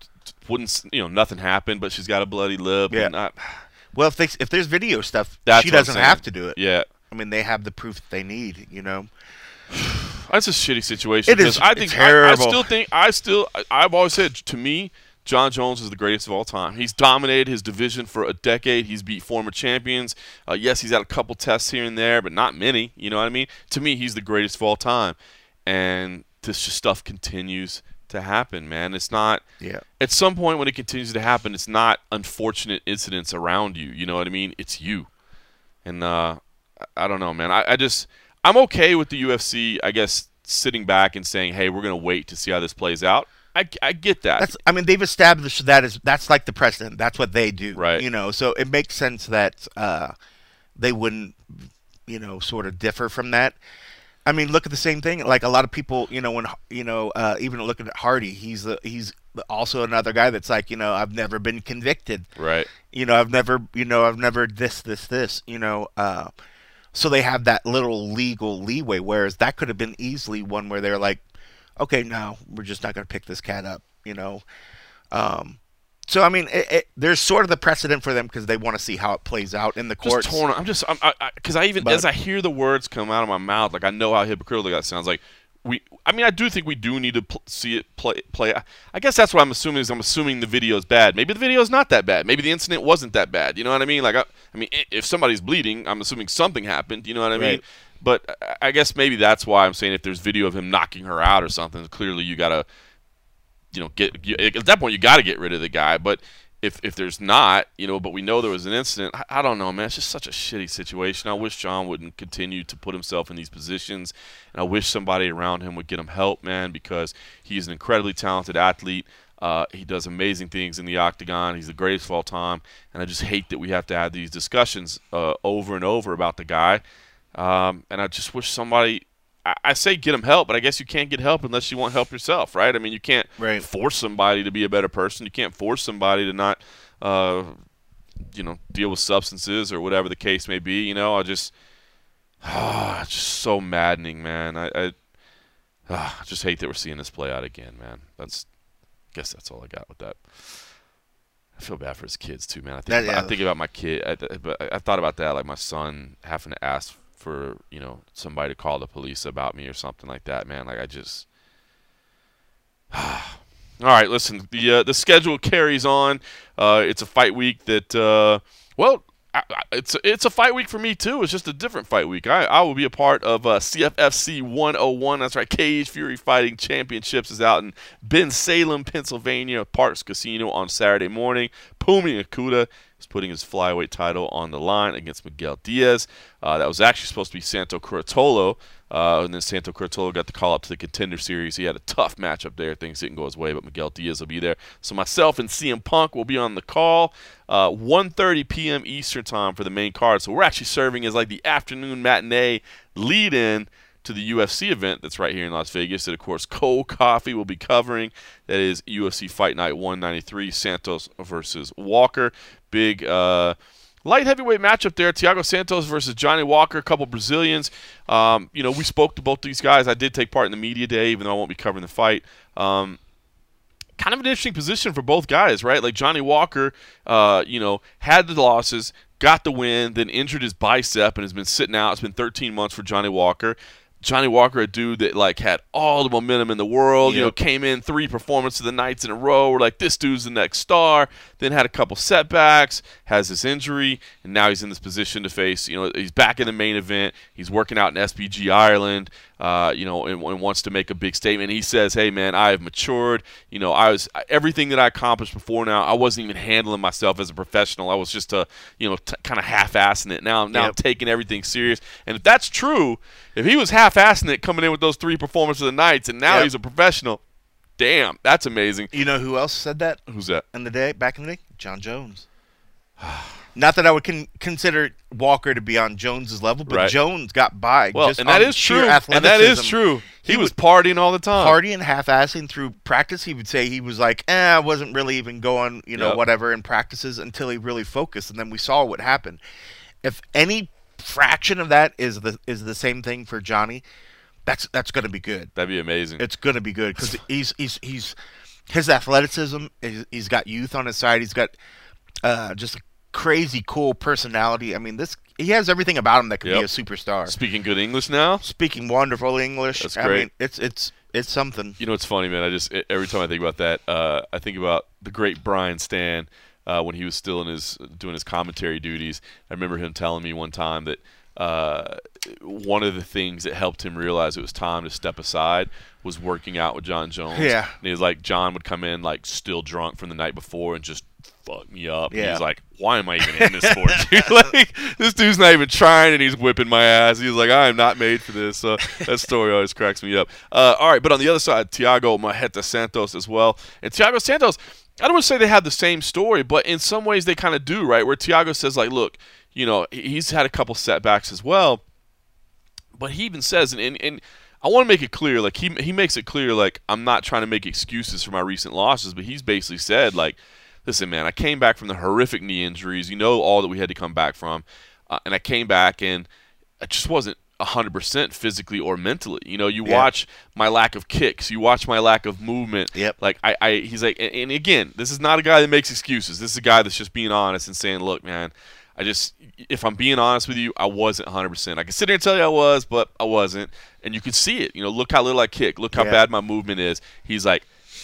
wouldn't, you know, nothing happened, but she's got a bloody lip. Yeah. And not, well, if, they, if there's video stuff, that's she doesn't have to do it. Yeah. I mean, they have the proof that they need, you know. That's a shitty situation. It is I think I, I still think I still I've always said to me, Jon Jones is the greatest of all time. He's dominated his division for a decade. He's beat former champions. Uh, yes, he's had a couple tests here and there, but not many. You know what I mean? To me, he's the greatest of all time. And this just stuff continues to happen, man. It's not. Yeah. At some point, when it continues to happen, it's not unfortunate incidents around you. You know what I mean? It's you. And uh, I- I don't know, man. I, I just I'm okay with the UFC. I guess sitting back and saying, "Hey, we're gonna wait to see how this plays out." I, I get that. That's I mean they've established that as that's like the precedent. That's what they do. Right. You know, so it makes sense that uh, they wouldn't, you know, sort of differ from that. I mean, look at the same thing. Like a lot of people, you know, when you know, uh, even looking at Hardy, he's the he's also another guy that's like, you know, I've never been convicted. right. You know, I've never, you know, I've never this, this, this. You know, uh, so they have that little legal leeway. Whereas that could have been easily one where they're like, okay, no, we're just not going to pick this cat up, you know. Um, so I mean, it, it, there's sort of the precedent for them because they want to see how it plays out in the courts. Just torn. I'm just, I'm, I, because I, I, even But- as I hear the words come out of my mouth, like I know how hypocritical that sounds. Like we, I mean, I do think we do need to pl- see it play. Play. I- I guess that's what I'm assuming is I'm assuming the video is bad. Maybe the video is not that bad. Maybe the incident wasn't that bad. You know what I mean? Like, I, I mean, if somebody's bleeding, I'm assuming something happened. You know what I mean? But I- guess maybe that's why I'm saying if there's video of him knocking her out or something, clearly you gotta you know, get you, at that point you got to get rid of the guy. But if if there's not, you know, but we know there was an incident, I, I don't know, man. It's just such a shitty situation. I wish Jon wouldn't continue to put himself in these positions, and I wish somebody around him would get him help, man, because he's an incredibly talented athlete. Uh, he does amazing things in the octagon. He's the greatest of all time, and I just hate that we have to have these discussions uh, over and over about the guy. Um, and I just wish somebody. I, I say get them help, but I guess you can't get help unless you want help yourself, right? I mean, you can't Right. force somebody to be a better person. You can't force somebody to not, uh, you know, deal with substances or whatever the case may be. You know, I just, ah, it's just so maddening, man. I, I, I just hate that we're seeing this play out again, man. That's, I guess that's all I got with that. I feel bad for his kids too, man. I think, That- about, I think about my kid. I, but I- I thought about that, like my son having to ask for you know somebody to call the police about me or something like that, man. Like I just. All right, listen. The uh, the schedule carries on. Uh, it's a fight week that, uh, well, I, it's it's a fight week for me too. It's just a different fight week. I, I will be a part of uh, CFFC 101. That's right. Cage Fury Fighting Championships is out in Bensalem, Pennsylvania, Parx Casino on Saturday morning. Phumi Nkuta is putting his flyweight title on the line against Miguel Diaz. Uh, that was actually supposed to be Santo Curatolo. Uh, and then Santo Curatolo got the call up to the contender series. He had a tough matchup there. Things didn't go his way, but Miguel Diaz will be there. So myself and CM Punk will be on the call. Uh, 1.30 p.m. Eastern time for the main card. So we're actually serving as like the afternoon matinee lead-in to the UFC event that's right here in Las Vegas. That of course Cold Coffee will be covering. That is UFC Fight Night 193, Santos versus Walker. Big uh, light heavyweight matchup there. Thiago Santos versus Johnny Walker. A couple Brazilians. Um, you know, we spoke to both these guys. I did take part in the media day, even though I won't be covering the fight. Um, kind of an interesting position for both guys, right? Like Johnny Walker, uh, you know, had the losses, got the win, then injured his bicep and has been sitting out. It's been 13 months for Johnny Walker. Johnny Walker, a dude that like had all the momentum in the world, you know, came in three performances of the nights in a row. We're like, this dude's the next star. Then had a couple setbacks, has this injury, and now he's in this position to face. You know, he's back in the main event. He's working out in SBG Ireland. Uh, you know, and, and wants to make a big statement. He says, "Hey, man, I have matured. You know, I was everything that I accomplished before. Now, I wasn't even handling myself as a professional. I was just a, you know, t- kind of half-assing it. Now, now I'm Yep. taking everything serious. And if that's true, if he was half-assing it coming in with those three performances of the nights, and now Yep. he's a professional, damn, that's amazing. You know who else said that Who's that? in the day back in the day? Jon Jones. Not that I would con- consider Walker to be on Jones's level, but Right. Jones got by. Well, just and that on is true. And that is true. He, He was partying all the time. Partying, half-assing through practice, he would say he was like, "Eh, I wasn't really even going, you know, Yep. whatever in practices until he really focused." And then we saw what happened. If any fraction of that is the is the same thing for Johnny, that's that's going to be good. That'd be amazing. It's going to be good because he's he's he's his athleticism. He's, he's got youth on his side. He's got uh, just a crazy cool personality. I mean, this he has everything about him that could Yep. be a superstar. Speaking good English now. Speaking wonderful English. That's I great. mean, it's it's it's something. You know, it's funny, man. I just every time I think about that, uh, I think about the great Brian Stann uh, when he was still in his doing his commentary duties. I remember him telling me one time that uh, one of the things that helped him realize it was time to step aside was working out with Jon Jones. Yeah. and he was like, Jon would come in like still drunk from the night before and just fuck me up. And Yeah. he's like, why am I even in this sport, dude? like, this dude's not even trying, and he's whipping my ass. He's like, I am not made for this. So that story always cracks me up. Uh, all right, but on the other side, Tiago Marreta Santos as well, and Tiago Santos. I don't want to say they have the same story, but in some ways they kind of do, right? Where Tiago says, like, look, you know, he's had a couple setbacks as well, but he even says, and, and, and I want to make it clear, like he he makes it clear, like I'm not trying to make excuses for my recent losses, but he's basically said, like, listen, man, I came back from the horrific knee injuries, you know, all that we had to come back from, uh, and I came back and I just wasn't 100% physically or mentally. You know, you Yeah. watch my lack of kicks, you watch my lack of movement. Yep. Like I, I he's like and, and again, this is not a guy that makes excuses. This is a guy that's just being honest and saying, "Look, man, I just if I'm being honest with you, I wasn't 100%. I can sit here and tell you I was, but I wasn't." And you can see it. You know, look how little I kick. Look how Yeah. bad my movement is. He's like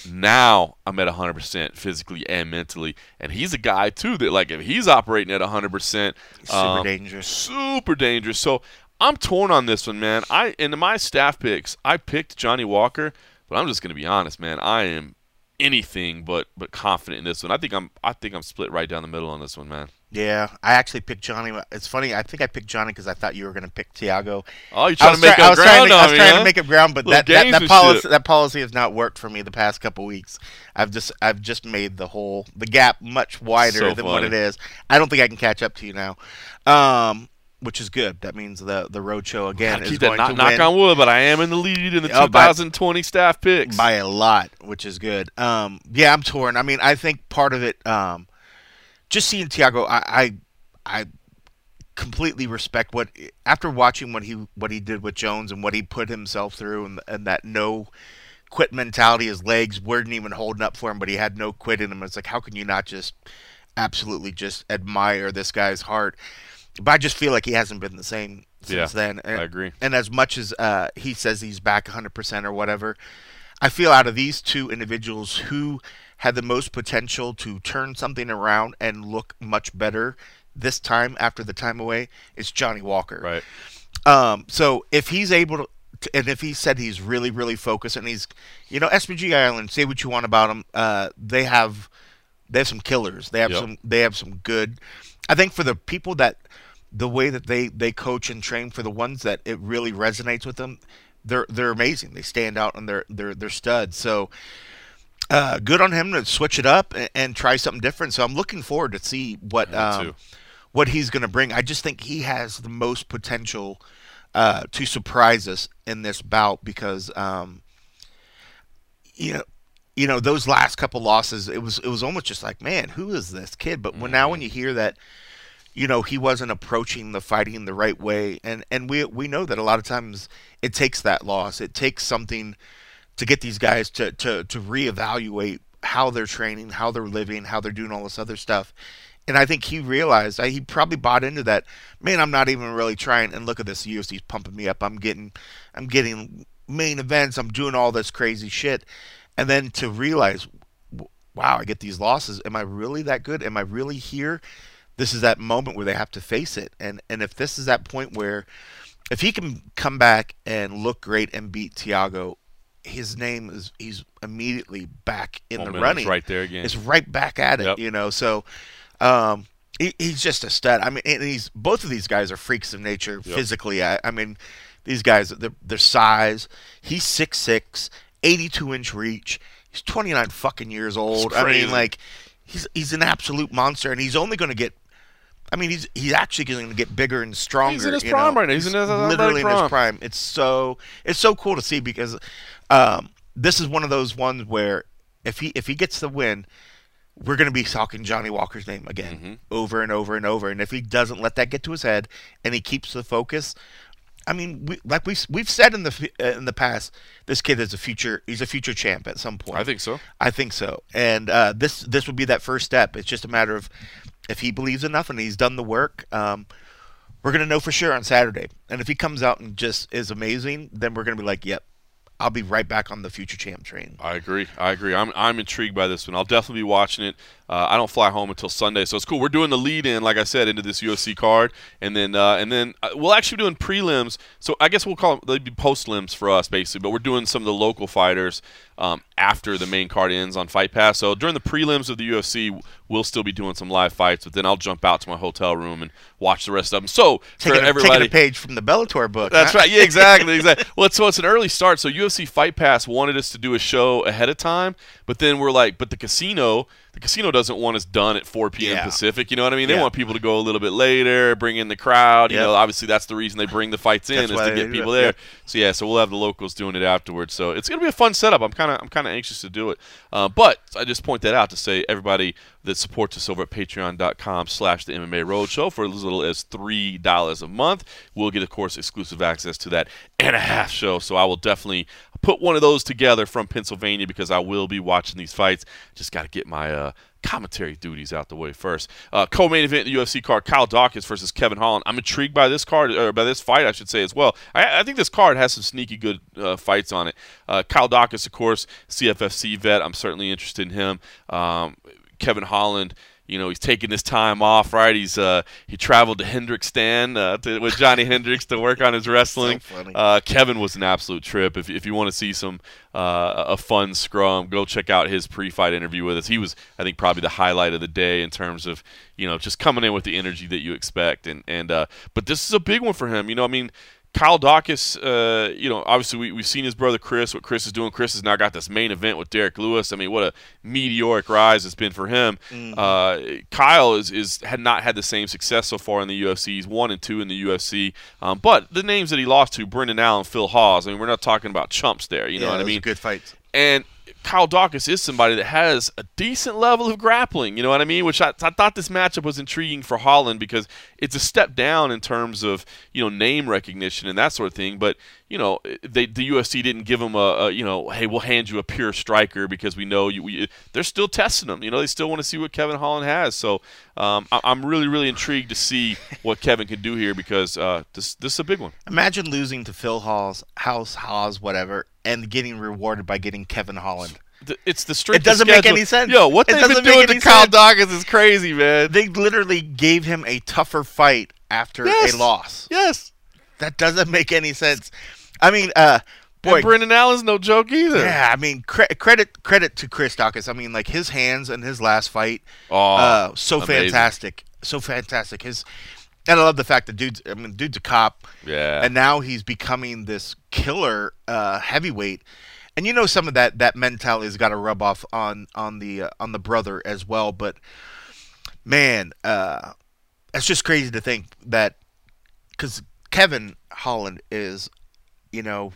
now I'm at 100% physically and mentally. And he's a guy, too, that, like, if he's operating at 100%, Super um, dangerous. super dangerous. So I'm torn on this one, man. I in my staff picks, I picked Johnny Walker, but I'm just gonna be honest, man. I am anything but but confident in this one. I think I'm I think I'm split right down the middle on this one, man. Yeah, I actually picked Johnny. It's funny. I think I picked Johnny because I thought you were going to pick Tiago. Oh, you're I trying to make try- up trying, ground to, I was me, trying huh? to make up ground, but that, that, that policy shit. that policy has not worked for me the past couple weeks. I've just I've just made the whole the gap much wider So than what it is. I don't think I can catch up to you now, um, which is good. That means the the road show again I is keep that going knock, to knock win on wood, but I am in the lead in the Oh, by- 2020 staff picks. by a lot, which is good. Um, yeah, I'm torn. I mean, I think part of it, um, just seeing Tiago, I, I, I completely respect what after watching what he what he did with Jones and what he put himself through and, and that no quit mentality. His legs weren't even holding up for him, but he had no quit in him. It's like how can you not just absolutely just admire this guy's heart? But I just feel like he hasn't been the same since Yeah, then. I agree. And as much as uh, he says he's back 100% or whatever, I feel out of these two individuals who had the most potential to turn something around and look much better this time after the time away, it's Johnny Walker. Right. Um, so if he's able to, and if he said he's really, really focused, and he's, you know, SBG Ireland, say what you want about them, uh, they have, they have some killers. They have Yep. some, they have some good. I think for the people that, the way that they they coach and train, for the ones that it really resonates with them, they're they're amazing. They stand out and they're they're they're studs. So. Uh, good on him to switch it up and, and try something different. So I'm looking forward to see what um, what he's going to bring. I just think he has the most potential uh, to surprise us in this bout because, um, you know, you know those last couple losses, it was it was almost just like, man, who is this kid? But when now Mm-hmm. when you hear that, you know, he wasn't approaching the fighting the right way, and and we we know that a lot of times it takes that loss, it takes something to get these guys to to to reevaluate how they're training, how they're living, how they're doing all this other stuff. And I think he realized he probably bought into that. Man, I'm not even really trying. And look at this, UFC's pumping me up. I'm getting, I'm getting main events. I'm doing all this crazy shit. And then to realize, wow, I get these losses. Am I really that good? Am I really here? This is that moment where they have to face it. And and if this is that point where, if he can come back and look great and beat Tiago, his name is he's immediately back in the Momentum's running. right there again. It's right back at it, Yep. you know. So, um, he, he's just a stud. I mean, and he's both of these guys are freaks of nature physically. I, I mean, these guys, their, their size. He's 6'6", 82 inch reach. He's twenty nine fucking years old. I mean, like, he's he's an absolute monster, and he's only going to get. I mean, he's he's actually going to get bigger and stronger. He's in his you prime know? right now. He's in his athletic literally in his prime. prime. It's so it's so cool to see because um, this is one of those ones where if he if he gets the win, we're going to be talking Johnny Walker's name again Mm-hmm. over and over and over. And if he doesn't let that get to his head and he keeps the focus, I mean, we, like we we've said in the uh, in the past, this kid is a future. He's a future champ at some point. I think so. I think so. And uh, this this would be that first step. It's just a matter of if he believes enough and he's done the work. Um, we're gonna know for sure on Saturday. And if he comes out and just is amazing, then we're gonna be like, "Yep, I'll be right back on the future champ train." I agree. I agree. I'm, I'm intrigued by this one. I'll definitely be watching it. Uh, I don't fly home until Sunday, so it's cool. We're doing the lead in, like I said, into this UFC card, and then uh, and then uh, we'll actually be doing prelims. So I guess we'll call them they'd be post lims for us, basically. But we're doing some of the local fighters um, after the main card ends on Fight Pass. So during the prelims of the UFC, we'll still be doing some live fights, but then I'll jump out to my hotel room and watch the rest of them. So Taking, for a, everybody, taking a page from the Bellator book. that's huh? right. Yeah, exactly. Exactly. Well, it's, so it's an early start. So UFC Fight Pass wanted us to do a show ahead of time, but then we're like, but the casino, the casino doesn't want us done at 4 p.m. Yeah. Pacific. You know what I mean? They Yeah. want people to go a little bit later, bring in the crowd. You Yep. know, obviously that's the reason they bring the fights in is to get people there. Yep. So yeah, so we'll have the locals doing it afterwards. So it's gonna be a fun setup. I'm kind of I'm kind of anxious to do it. Uh, but I just point that out to say everybody that supports us over at Patreon.com/slash The MMA Roadshow for as little as three dollars a month we'll get, of course, exclusive access to that and a half show. So I will definitely put one of those together from Pennsylvania because I will be watching these fights. Just got to get my uh, commentary duties out the way first. Uh, co-main event in the UFC card: Kyle Daukaus versus Kevin Holland. I'm intrigued by this card, or by this fight, I should say as well. I, I think this card has some sneaky good uh, fights on it. Uh, Kyle Daukaus, of course, CFFC vet. I'm certainly interested in him. Um, Kevin Holland. You know he's taking this time off, right? He's uh, he traveled to Hendrickson uh, to, with Johnny Hendricks to work on his wrestling. funny. Uh, Kevin was an absolute trip. If, if you want to see some uh, a fun scrum, go check out his pre-fight interview with us. He was, I think, probably the highlight of the day in terms of you know just coming in with the energy that you expect. And and uh, but this is a big one for him. You know, I mean. Kyle Daukaus, uh, you know, obviously we, we've seen his brother Chris, what Chris is doing. Chris has now got this main event with Derrick Lewis. I mean, what a meteoric rise it's been for him. Uh, Kyle is, is had not had the same success so far in the UFC. He's one and two in the UFC. Um, but the names that he lost to, Brendan Allen, Phil Hawes, I mean, we're not talking about chumps there. You know Yeah, what I mean? Good fights. And Kyle Daukaus is somebody that has a decent level of grappling. You know what I mean? Which I, I thought this matchup was intriguing for Holland because it's a step down in terms of you know name recognition and that sort of thing. But you know, they, the UFC didn't give him a, a you know, hey, we'll hand you a pure striker because we know you. We, they're still testing him. You know, they still want to see what Kevin Holland has. So um, I, I'm really, really intrigued to see what Kevin can do here because uh, this this is a big one. Imagine losing to Phil Hall's House, Haas, whatever, and getting rewarded by getting Kevin Holland. It's the. It doesn't make any sense. Yo, what It they've been doing to Kyle sense. Daukaus is crazy, man. They literally gave him a tougher fight after Yes. a loss. Yes. That doesn't make any sense. I mean, uh, boy, and Brendan Allen's no joke either. yeah, I mean, cre- credit credit to Chris Daukaus. I mean, like his hands in his last fight, Oh, uh, so amazing. fantastic, so fantastic. His, and I love the fact that dude's, I mean, dude's a cop, Yeah. and now he's becoming this killer uh, heavyweight. And you know, some of that that mentality has got to rub off on on the uh, on the brother as well. But man, uh, it's just crazy to think that because Kevin Holland is, you know,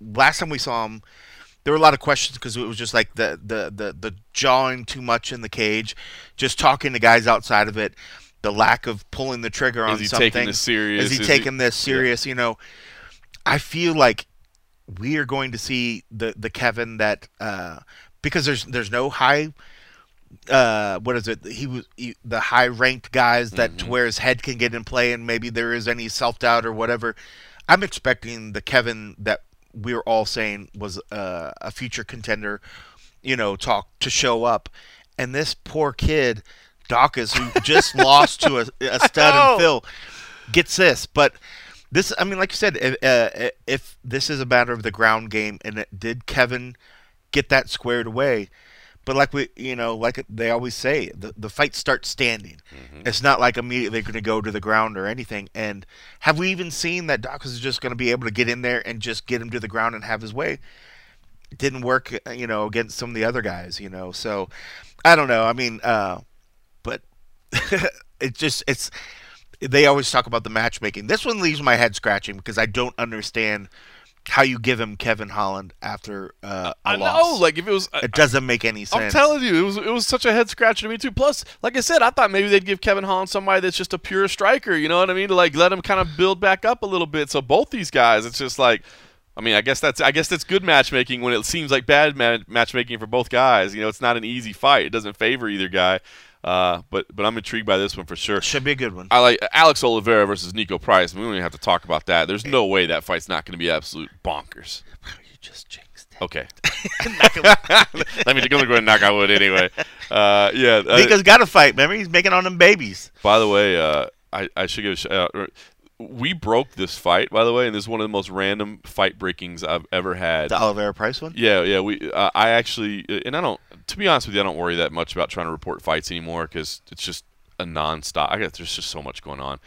last time we saw him, there were a lot of questions because it was just like the, the the the jawing too much in the cage, just talking to guys outside of it, the lack of pulling the trigger on Is he something. taking this serious? Is he Is taking this serious? You know, I feel like we are going to see the the Kevin that uh, because there's there's no high uh what is it he was he, the high ranked guys that Mm-hmm. to where his head can get in play and maybe there is any self doubt or whatever i'm expecting the kevin that we're all saying was uh, a future contender you know talk to show up. And this poor kid Daukaus who just lost to a, a stud and phil gets this. But this i mean like you said if, uh, if this is a matter of the ground game and it, did kevin get that squared away but like we, you know, like they always say, the the fights start standing. It's not like immediately going to go to the ground or anything. And have we even seen that Daukaus is just going to be able to get in there and just get him to the ground and have his way? It didn't work, uh, you know, against some of the other guys, you know. So I don't know. I mean, uh, but it just it's they always talk about the matchmaking. This one leaves my head scratching because I don't understand how you give him Kevin Holland after uh, a I loss. know. Like if it was, It doesn't make any sense. I'm telling you, it was it was such a head scratcher to me too. Plus, like I said, I thought maybe they'd give Kevin Holland somebody that's just a pure striker. You know what I mean? To like let him kind of build back up a little bit. So both these guys, it's just like. I mean, I guess that's I guess that's good matchmaking when it seems like bad ma- matchmaking for both guys. You know, it's not an easy fight. It doesn't favor either guy. Uh, but but I'm intrigued by this one for sure. Should be a good one. I like Alex Oliveira versus Niko Price. We don't even have to talk about that. There's no way that fight's not going to be absolute bonkers. You just jinxed it. Okay. Let me go ahead and knock on wood anyway. Uh, yeah. uh, Niko's got to fight. Remember, he's making on them babies. by the way, uh, I, I should give a shout out. We broke this fight, by the way, and this is one of the most random fight breakings I've ever had. The Oliveira Price one. Yeah, yeah. We, uh, I actually, and I don't. To be honest with you, I don't worry that much about trying to report fights anymore because it's just a nonstop. I guess there's just so much going on.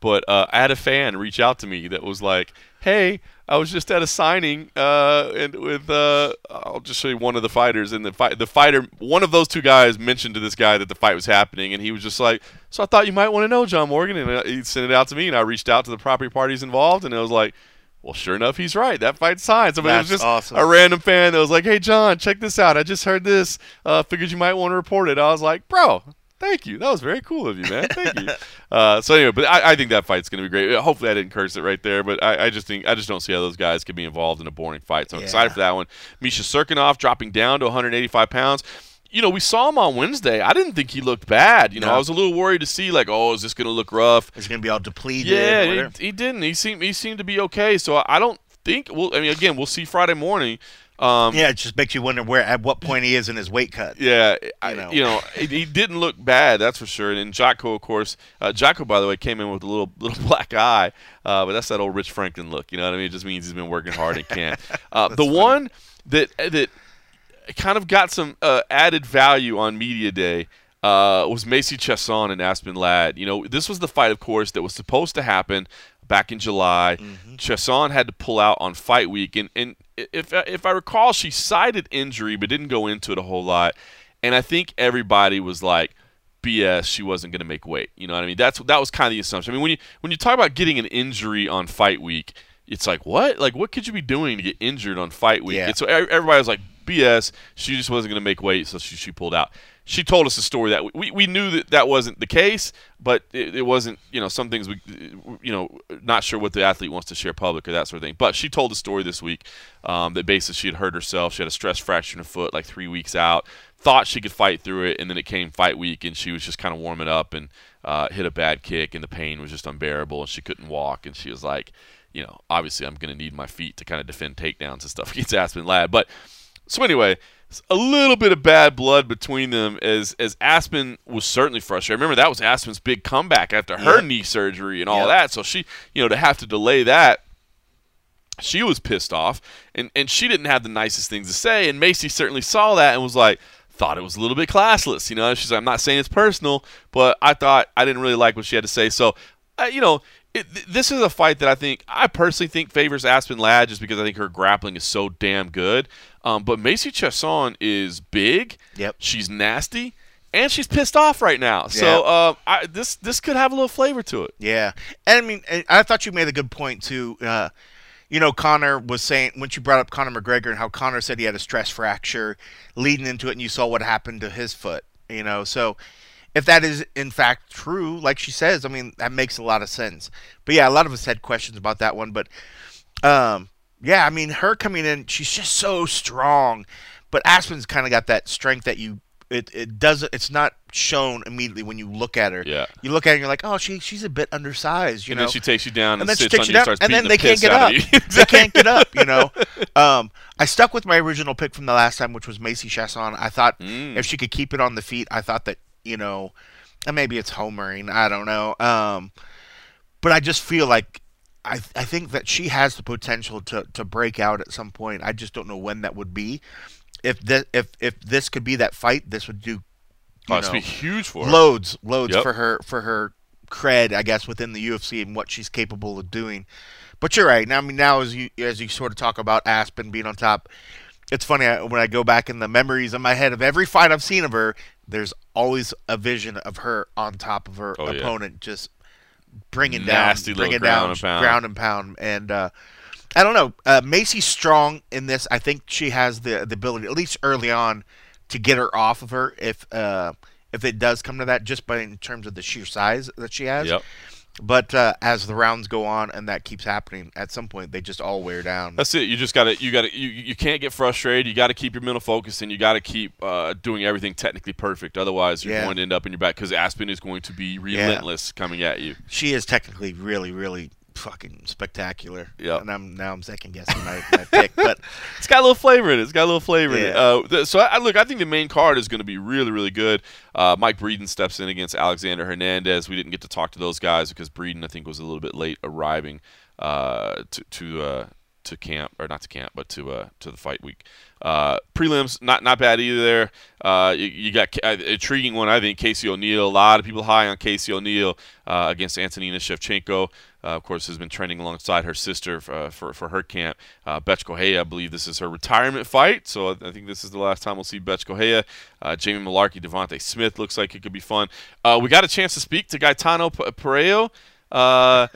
But uh, I had a fan reach out to me that was like, "Hey, I was just at a signing, uh, and with uh, I'll just show you one of the fighters, and the fight, the fighter, one of those two guys mentioned to this guy that the fight was happening, and he was just like, "So I thought you might want to know John Morgan," and uh, he sent it out to me, and I reached out to the property parties involved, and it was like. Well, sure enough, he's right. That fight's signed. So it was That's just awesome. a random fan that was like, "Hey, John, check this out. I just heard this. Uh, figured you might want to report it." I was like, "Bro, Thank you. That was very cool of you, man. Thank you. Uh, so anyway, but I, I think that fight's going to be great. Hopefully, I didn't curse it right there, but I, I just think I just don't see how those guys could be involved in a boring fight. So I'm Yeah. excited for that one. Misha Cirkunov dropping down to 185 pounds. You know, we saw him on Wednesday. I didn't think he looked bad. You know, No. I was a little worried to see like, oh, is this going to look rough? It's gonna be all depleted. Yeah, he, he didn't. He seemed he seemed to be okay. So I don't think. Well, I mean, again, we'll see Friday morning. Um, yeah. It just makes you wonder where at what point he is in his weight cut. Yeah, I, know. you know, he, didn't look bad, that's for sure. And Jocko, of course, uh, Jocko, by the way, came in with a little little black eye, uh, but that's that old Rich Franklin look. You know what I mean? It just means he's been working hard and can't. Uh, the one that that kind of got some uh, added value on media day. Uh, was Macy Chiasson and Aspen Ladd. You know, this was the fight, of course, that was supposed to happen back in July. Chiasson had to pull out on fight week, and, and if if I recall, she cited injury but didn't go into it a whole lot. And I think everybody was like, BS, she wasn't going to make weight. You know what I mean? That's that was kind of the assumption. I mean, when you when you talk about getting an injury on fight week, it's like what? Like what could you be doing to get injured on fight week? Yeah. And so everybody was like, BS. She just wasn't going to make weight, so she, she pulled out. She told us a story that we, we knew that that wasn't the case, but it, it wasn't, you know, some things we, you know, not sure what the athlete wants to share public or that sort of thing. But she told a story this week um, that basically she had hurt herself. She had a stress fracture in her foot like three weeks out. Thought she could fight through it, and then it came fight week, and she was just kind of warming up and uh, hit a bad kick, and the pain was just unbearable, and she couldn't walk, and she was like, you know, obviously I'm going to need my feet to kind of defend takedowns and stuff against Aspen Ladd. But so anyway, a little bit of bad blood between them as as Aspen was certainly frustrated. Remember that was Aspen's big comeback after her Yep. knee surgery and all Yep. that. So she, you know, to have to delay that, she was pissed off, and and she didn't have the nicest things to say. And Macy certainly saw that and was like, thought it was a little bit classless. You know, she's like, I'm not saying it's personal, but I thought I didn't really like what she had to say. So, uh, you know. It, this is a fight that I think I personally think favors Aspen Ladd just because I think her grappling is so damn good. Um, but Macy Chiasson is big. Yep. She's nasty, and she's pissed off right now. So Yeah. uh, I, this this could have a little flavor to it. Yeah, and I mean, I thought you made a good point too. Uh, you know, Conor was saying when you brought up Conor McGregor and how Conor said he had a stress fracture leading into it, and you saw what happened to his foot. You know, so if that is in fact true, like she says, I mean, that makes a lot of sense. But yeah, a lot of us had questions about that one, but um, yeah, I mean, her coming in, she's just so strong. But Aspen's kind of got that strength that you. It, it doesn't it's not shown immediately when you look at her. Yeah. You look at her and you're like, oh, she she's a bit undersized, you and know. then she takes you down and, and then she takes you you and down, and then beating they the can't get up. They can't get up, you know. Um, I stuck with my original pick from the last time, which was Macy Chiasson. I thought Mm. if she could keep it on the feet, I thought that you know, and maybe it's homering. I don't know. Um, but I just feel like I I think that she has the potential to to break out at some point. I just don't know when that would be. If this if if this could be that fight, this would do. You Oh, know, be huge for her. loads loads Yep. for her for her cred i guess within the ufc and what she's capable of doing but you're right now i mean now as you as you sort of talk about aspen being on top it's funny I, when i go back in the memories in my head of every fight i've seen of her there's always a vision of her on top of her Oh, yeah. opponent just bringing Nasty down bringing ground down and ground and pound and uh I don't know. Uh, Macy's strong in this. I think she has the the ability, at least early on, to get her off of her if uh, if it does come to that, just by in terms of the sheer size that she has. Yep. But uh, as the rounds go on and that keeps happening, at some point they just all wear down. That's it. You just got to you got to you, you can't get frustrated. You got to keep your mental focus and you got to keep uh, doing everything technically perfect. Otherwise, you're Yeah. going to end up in your back because Aspen is going to be relentless coming at you. She is technically really, really fucking spectacular. Yep. And I'm now I'm second guessing my, my pick, but It's got a little flavor in it. It's got a little flavor in it. Uh, th- so I, look, I think the main card is going to be really, really good. Uh, Mike Breeden steps in against Alexander Hernandez. We didn't get to talk to those guys because Breeden, I think, was a little bit late arriving uh, to to uh, to camp or not to camp, but to uh, to the fight week. Uh, prelims not not bad either. Uh, you, you, got uh, intriguing one. I think Casey O'Neill. A lot of people high on Casey O'Neill uh, against Antonina Shevchenko. Uh, of course, has been training alongside her sister uh, for, for her camp. Uh, Bethe Correia, I believe this is her retirement fight, so I, think this is the last time we'll see Correia. Uh, Jamie Mullarkey, Devonte Smith looks like it could be fun. We got a chance to speak to Gaetano Pirrello. Uh,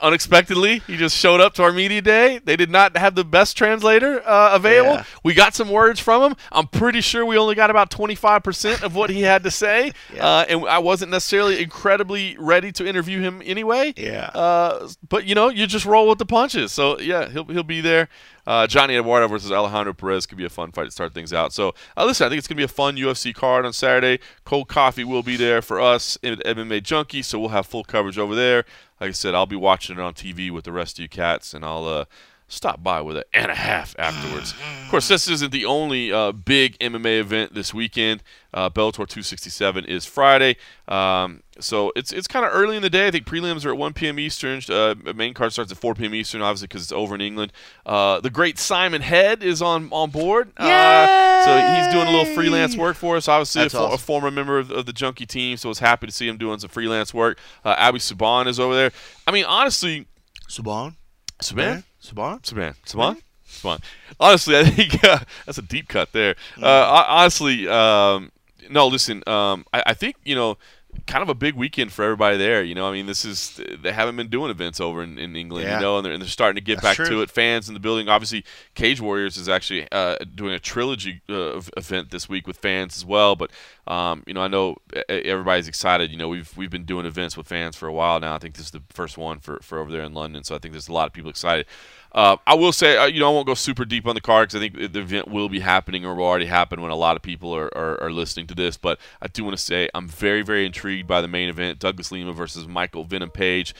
unexpectedly. He just showed up to our media day. They did not have the best translator uh, available. Yeah. We got some words from him. I'm pretty sure we only got about 25% of what he had to say. yeah. uh, and I wasn't necessarily incredibly ready to interview him anyway. Yeah. Uh, but, you know, you just roll with the punches. So, yeah, he'll, he'll be there. Uh, Johnny Eduardo versus Alejandro Perez could be a fun fight to start things out. So, uh, listen, I think it's going to be a fun UFC card on Saturday. Cold Coffee will be there for us in MMA Junkie, so we'll have full coverage over there like I said, I'll be watching it on TV with the rest of you cats, and I'll uh, stop by with an and a half afterwards. of course, this isn't the only uh, big MMA event this weekend. Uh, Bellator 267 is Friday, um, so it's it's kind of early in the day. I think prelims are at 1 p.m. Eastern. Uh, main card starts at 4 p.m. Eastern, obviously because it's over in England. Uh, the great Simon Head is on on board, uh, so he's doing a little freelance work for us. Obviously, a, awesome. a, former member of, of, the Junkie team, so I was happy to see him doing some freelance work. Uh, Abby Subban is over there. I mean, honestly, Subban, Subban. Saban? Saban. Saban? Saban. Honestly, I think uh, that's a deep cut there. Uh, honestly, um, no, listen, um, I, I, think, you know, kind of a big weekend for everybody there. You know, I mean, this is they haven't been doing events over in, in England, yeah. you know, and they're, and they're starting to get That's back true. to it. Fans in the building, obviously, Cage Warriors is actually uh, doing a trilogy uh, event this week with fans as well. But um, you know, I know everybody's excited. You know, we've we've been doing events with fans for a while now. I think this is the first one for for over there in London, so I think there's a lot of people excited. Uh, I will say, uh, you know, I won't go super deep on the card because I think the event will be happening or will already happen when a lot of people are, are, are listening to this. But I do want to say I'm very, very intrigued by the main event Douglas Lima versus Michael Venom Page.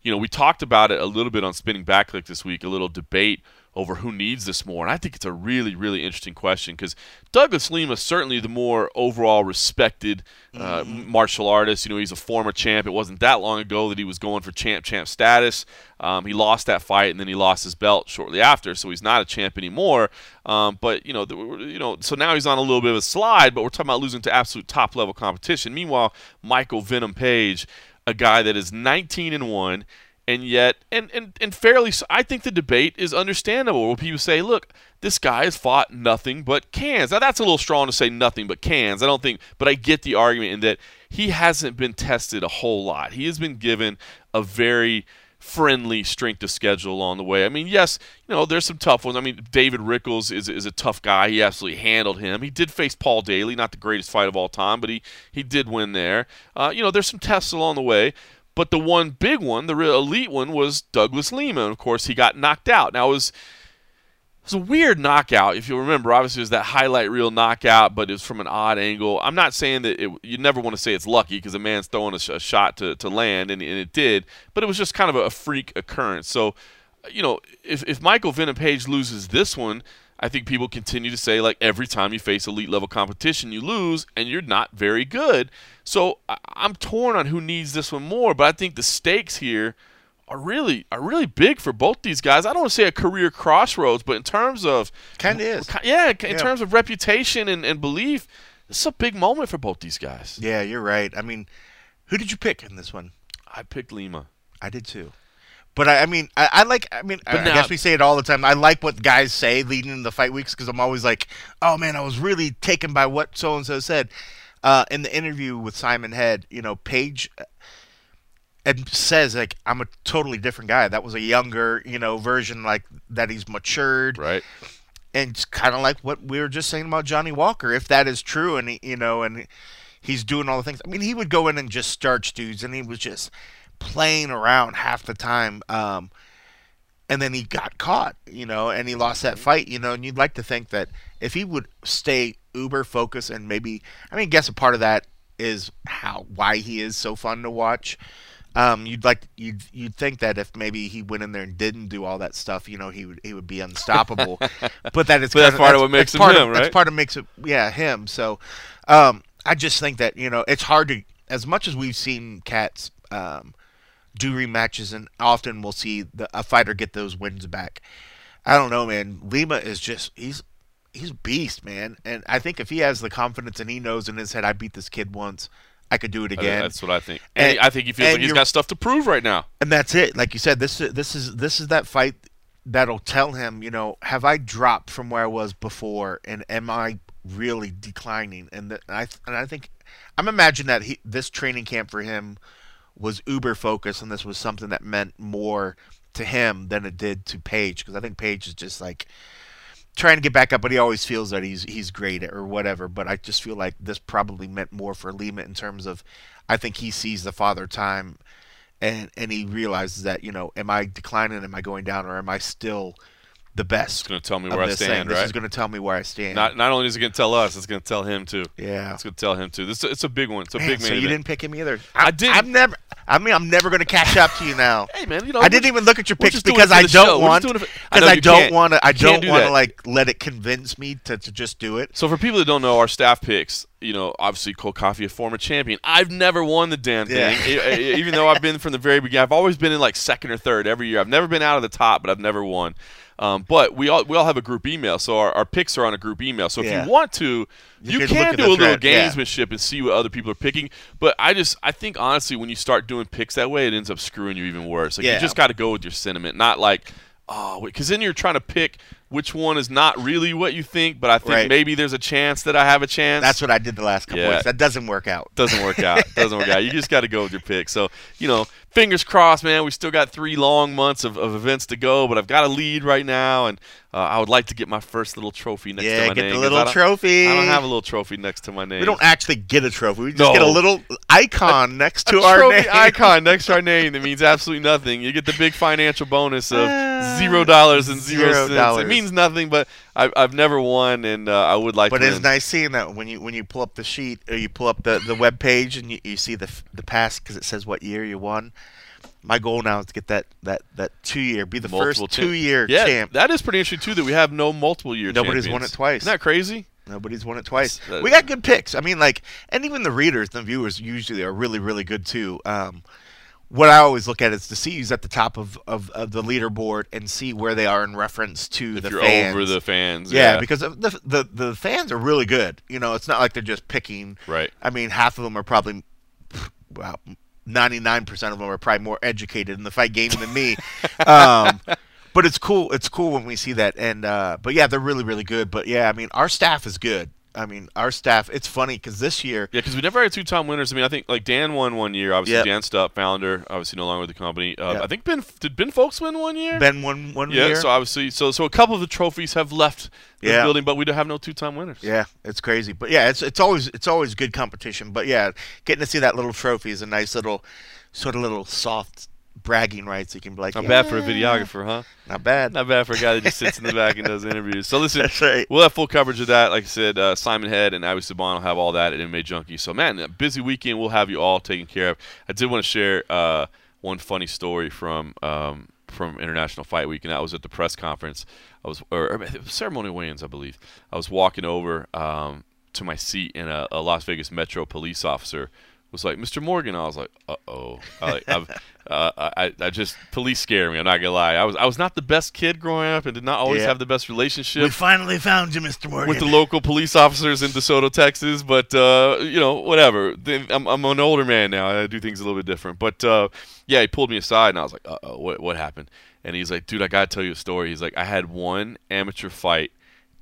You know, we talked about it a little bit on Spinning Back Clip this week, a little debate over who needs this more. And I think it's a really, really interesting question because Douglas Lima is certainly the more overall respected uh, mm-hmm. martial artist. You know, he's a former champ. It wasn't that long ago that he was going for champ champ status. Um, he lost that fight and then he lost his belt shortly after, so he's not a champ anymore. Um, but you know, the, you know, so now he's on a little bit of a slide. But we're talking about losing to absolute top level competition. Meanwhile, Michael Venom Page, a guy that is 19 and one and yet and, and and fairly i think the debate is understandable where people say look this guy has fought nothing but cans now that's a little strong to say nothing but cans i don't think but i get the argument in that he hasn't been tested a whole lot he has been given a very friendly strength of schedule along the way. I mean, yes, you know, there's some tough ones. I mean, David Rickels is, is a tough guy. He absolutely handled him. He did face Paul Daley, not the greatest fight of all time, but he, he did win there. Uh, you know, there's some tests along the way. But the one big one, the real elite one, was Douglas Lima. And of course, he got knocked out. Now, it was, it was a weird knockout, if you remember. Obviously, it was that highlight reel knockout, but it was from an odd angle. I'm not saying that it, you never want to say it's lucky because a man's throwing a, a shot to, to land, and, and, it did. But it was just kind of a, a freak occurrence. So, you know, if, if Michael Venom Page loses this one, I think people continue to say like every time you face elite level competition, you lose and you're not very good. So I'm torn on who needs this one more, but I think the stakes here are really are really big for both these guys. I don't want to say a career crossroads, but in terms of kind of is, yeah, in yeah. terms of reputation and, and belief, this is a big moment for both these guys. Yeah, you're right. I mean, who did you pick in this one? I picked Lima. I did too. But I, I mean, I, I, like. I mean, I, now, I, guess we say it all the time. I like what guys say leading into the fight weeks because I'm always like, "Oh man, I was really taken by what so and so said." Uh, in the interview with Simon Head, you know, Page uh, and says like, "I'm a totally different guy. That was a younger, you know, version like that. He's matured, right?" And it's kind of like what we were just saying about Johnny Walker. If that is true, and he, you know, and he's doing all the things. I mean, he would go in and just starch dudes, and he was just playing around half the time. Um, and then he got caught, you know, and he lost that fight, you know. And you'd like to think that if he would stay uber focused and maybe, I mean, I guess a part of that is how why he is so fun to watch. Um, you'd like you'd you'd think that if maybe he went in there and didn't do all that stuff, you know, he would he would be unstoppable. but that is but that's of, part of what makes him him, of, right? That's part of makes it, yeah, him. So, um, I just think that you know it's hard to as much as we've seen cats um, do rematches, and often we'll see the, a fighter get those wins back. I don't know, man. Lima is just he's he's a beast, man. And I think if he has the confidence and he knows in his head, I beat this kid once, I could do it again. that's what I think. And, And- I think he feels like he's got stuff to prove right now. and that's it. Like you said, this this is this is that fight that'll tell him, you know, have I dropped from where I was before, and am I really declining? And, the, and I and I think I'm imagining that he this training camp for him was uber focused, and this was something that meant more to him than it did to Page, because I think Page is just like trying to get back up, but he always feels that he's he's great or whatever. But I just feel like this probably meant more for Lima in terms of, I think he sees the father time, and and he realizes that you know, am I declining? Am I going down? Or am I still the best? It's going to tell me where I this thing? stand, This is going to tell me where I stand. Not not only is it going to tell us, it's going to tell him too. yeah. It's going to tell him too. This it's a big one. It's a Man, big so man. you event. didn't pick him either. I I'm- didn't. I'm never. I mean, I'm never going to catch up to you now. Hey man, you know I didn't even look at your picks because I don't want for- I because I don't want to. I don't do want to like let it convince me to, to just do it. So for people that don't know, our staff picks, you know, obviously Cold Coffee, a former champion. I've never won the damn thing, e- even though I've been from the very beginning. I've always been in like second or third every year. I've never been out of the top, but I've never won. Um, but we all we all have a group email, so our, our picks are on a group email. So if Yeah. you want to, you, You can do a little thread, yeah. gamesmanship and see what other people are picking. But I just I think honestly, when you start doing picks that way, it ends up screwing you even worse. Like Yeah. you just got to go with your sentiment, not like. Oh, because then you're trying to pick which one is not really what you think, but I think Right. maybe there's a chance that I have a chance. That's what I did the last couple Yeah. weeks. That doesn't work out. doesn't work out. Doesn't work out. You just got to go with your pick. So, you know, fingers crossed, man. We still got three long months of, of events to go, but I've got a lead right now, and uh, I would like to get my first little trophy next to Yeah, my get name. the 'cause little I don't- trophy. I don't have a little trophy next to my name. We don't actually get a trophy. We just No. get a little icon next to a our trophy name. icon next to our name that means absolutely nothing. You get the big financial bonus of Ah, zero dollars and zero, zero cents. dollars. It means nothing, but I, I've never won, and uh, I would like But to. it's win. nice seeing that when you when you pull up the sheet or you pull up the, the web page and you, you see the the past because it says what year you won. My goal now is to get that that that two year, be the Multiple first two year yeah, champ. that is pretty interesting too. That we have no multiple year. Nobody's won it twice. Isn't that crazy? Nobody's won it twice. Uh, we got good picks. I mean, like, and even the readers, the viewers, usually are really, really good too. Um, what I always look at is to see who's at the top of, of, of the leaderboard and see where they are in reference to If the you're fans. over the fans, yeah, yeah, because the, the the fans are really good. You know, it's not like they're just picking. right. I mean, half of them are probably, well, ninety nine percent of them are probably more educated in the fight game than me. um, but it's cool. It's cool when we see that. And uh, but yeah, they're really really good. But yeah, I mean, our staff is good. I mean, our staff. It's funny because this year, Yeah, because we never had two-time winners. I mean, I think like Dan won one year. Obviously, Yep. Dan Stupp, founder, obviously no longer with the company. Uh, Yep. I think Ben did Ben Fowlkes win one year. Ben won one yeah, year. so obviously, so so a couple of the trophies have left the Yeah. building, but we don't have no two-time winners. yeah, it's crazy. But yeah, it's it's always it's always good competition. But yeah, getting to see that little trophy is a nice little sort of little soft bragging rights. You can be like, Not yeah, bad for a videographer, huh? Not bad. Not bad for a guy that just sits in the back and does interviews. So listen, right. we'll have full coverage of that. Like I said, uh, Simon Head and Abbey Subhan will have all that at MMA Junkie. So man, a busy weekend. We'll have you all taken care of. I did want to share uh, one funny story from um, from International Fight Week, and that was at the press conference. I was or, or was ceremonial weigh-ins, I believe. I was walking over um, to my seat, and a, a Las Vegas Metro police officer was like, "Mr. Morgan." I was like, "Uh oh." I, I've, uh, I, I just police scare me. I'm not gonna lie. I was I was not the best kid growing up, and did not always Yeah. have the best relationship We finally found you, Mr. Morgan. with the local police officers in DeSoto, Texas. But uh, you know, whatever. I'm, I'm an older man now. I do things a little bit different. But uh, yeah, he pulled me aside, and I was like, "Uh oh, what what happened?" And he's like, "Dude, I gotta tell you a story." He's like, "I had one amateur fight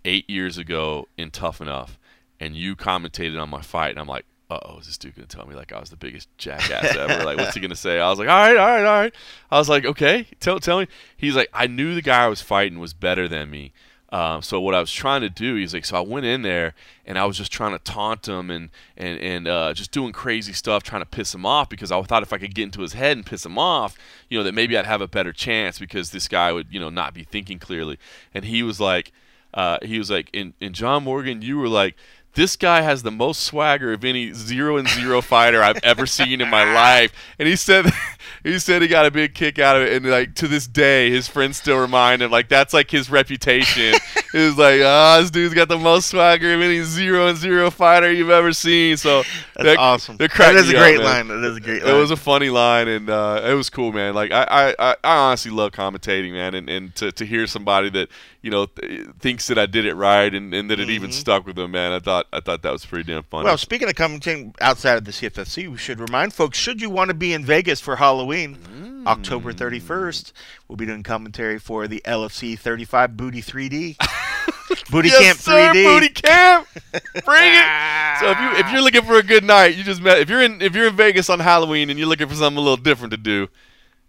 eight years ago in Tough Enough, and you commentated on my fight." And I'm like. Uh oh, is this dude gonna tell me like I was the biggest jackass ever? like, what's he gonna say? I was like, all right, all right, all right. I was like, okay, tell tell me. He's like, I knew the guy I was fighting was better than me. Um, so what I was trying to do, he's like, so I went in there and I was just trying to taunt him and and and uh, just doing crazy stuff, trying to piss him off because I thought if I could get into his head and piss him off, you know, that maybe I'd have a better chance because this guy would, you know, not be thinking clearly. And he was like, uh, he was like, in in John Morgan, you were like this guy has the most swagger of any zero and zero fighter I've ever seen in my life. And he said he said he got a big kick out of it and like to this day his friends still remind him like that's like his reputation. it was like, ah, oh, this dude's got the most swagger of any zero and zero fighter you've ever seen. So that's that, awesome. That is a great up, line. That is a great line. It was a funny line and uh, it was cool, man. Like I, I, I honestly love commentating, man, and, and to, to hear somebody that, you know, th- thinks that I did it right and, and that it mm-hmm. even stuck with them, man. I thought I thought that was pretty damn funny. Well, speaking of commenting outside of the CFFC, we should remind folks: should you want to be in Vegas for Halloween, mm. October 31st, we'll be doing commentary for the LFC 35 Booty 3D. Booty yes, Camp sir, 3D. Booty Camp. Bring it. So if you if you're looking for a good night, you just met. If you're in if you're in Vegas on Halloween and you're looking for something a little different to do,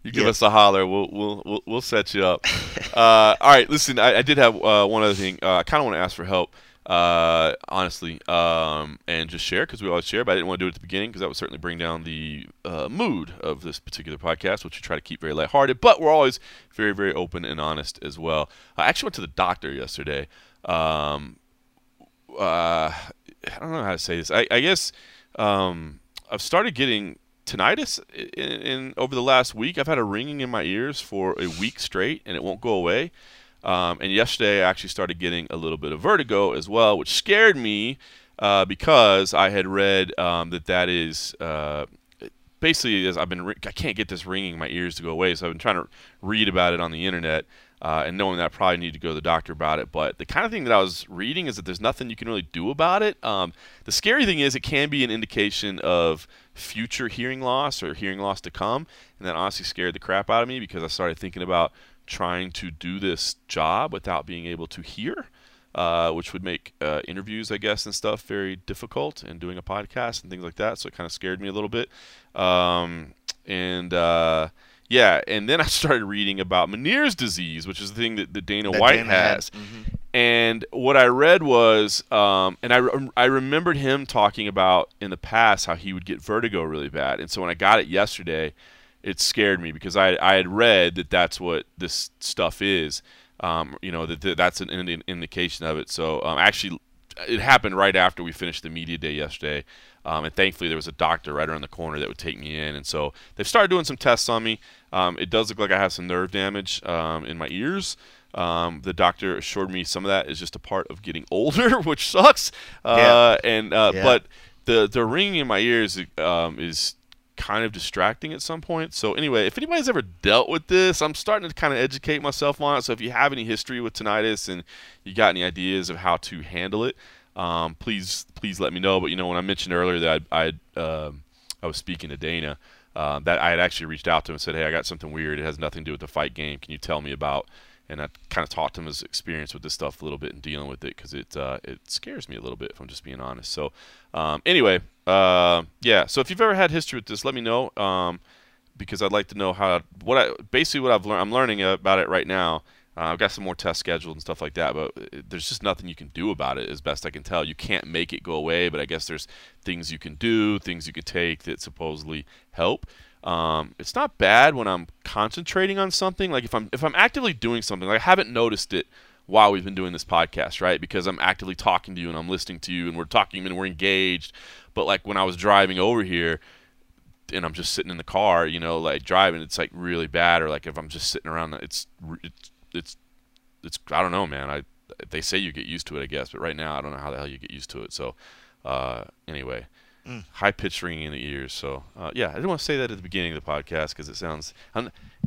you give yep. us a holler. We'll we'll we'll, we'll set you up. uh, all right. Listen, I, I did have uh, one other thing. Uh, I kind of want to ask for help uh, honestly, um, and just share because we always share. But I didn't want to do it at the beginning because that would certainly bring down the uh, mood of this particular podcast, which we try to keep very lighthearted. But we're always very, very open and honest as well. I actually went to the doctor yesterday. Um, uh, I don't know how to say this. I, I guess um, I've started getting tinnitus in, in, over the last week. I've had a ringing in my ears for a week straight, and it won't go away. Um, and yesterday I actually started getting a little bit of vertigo as well, which scared me uh, because I had read um, that that is uh, basically as I've been I can't get this ringing in my ears to go away, so I've been trying to read about it on the internet. Uh, and knowing that I probably need to go to the doctor about it. But the kind of thing that I was reading is that there's nothing you can really do about it. Um, the scary thing is it can be an indication of future hearing loss or hearing loss to come, and that honestly scared the crap out of me because I started thinking about trying to do this job without being able to hear, uh, which would make uh, interviews, I guess, and stuff very difficult, and doing a podcast and things like that. So it kind of scared me a little bit. Um, and uh, yeah, and then I started reading about Meniere's disease, which is the thing that, that Dana that White Dana has. Mm-hmm. And what I read was, um, and I, I remembered him talking about in the past how he would get vertigo really bad. And so when I got it yesterday, it scared me because I, I had read that that's what this stuff is. Um, you know that, that that's an, an, indication of it. So um, actually, it happened right after we finished the media day yesterday, um, and thankfully there was a doctor right around the corner that would take me in. And so they've started doing some tests on me. Um, it does look like I have some nerve damage um, in my ears. Um, the doctor assured me some of that is just a part of getting older, which sucks. Uh, yeah. And uh, yeah. but the the ringing in my ears is kind of distracting at some point. So anyway, if anybody's ever dealt with this, I'm starting to kind of educate myself on it. So if you have any history with tinnitus and you got any ideas of how to handle it, um, please please let me know. But you know, when I mentioned earlier that I I, uh, I was speaking to Dana, uh, that I had actually reached out to him and said, hey, I got something weird. It has nothing to do with the fight game. Can you tell me about? And I kind of talked to him his experience with this stuff a little bit and dealing with it because it uh, it scares me a little bit if I'm just being honest. So um, anyway, uh, yeah. So if you've ever had history with this, let me know um, because I'd like to know how what I basically what I've learned. I'm learning about it right now. Uh, I've got some more tests scheduled and stuff like that, but uh, there's just nothing you can do about it, as best I can tell. You can't make it go away, but I guess there's things you can do, things you can take that supposedly help. Um, it's not bad when I'm concentrating on something. Like if I'm if I'm actively doing something, like I haven't noticed it while we've been doing this podcast, right? Because I'm actively talking to you and I'm listening to you and we're talking and we're engaged. But like when I was driving over here and I'm just sitting in the car, you know, like driving, it's like really bad. Or like if I'm just sitting around, it's it's it's it's I don't know, man. I they say you get used to it, I guess, but right now I don't know how the hell you get used to it. So uh, anyway, mm. high pitched ringing in the ears. So uh, yeah, I didn't want to say that at the beginning of the podcast because it sounds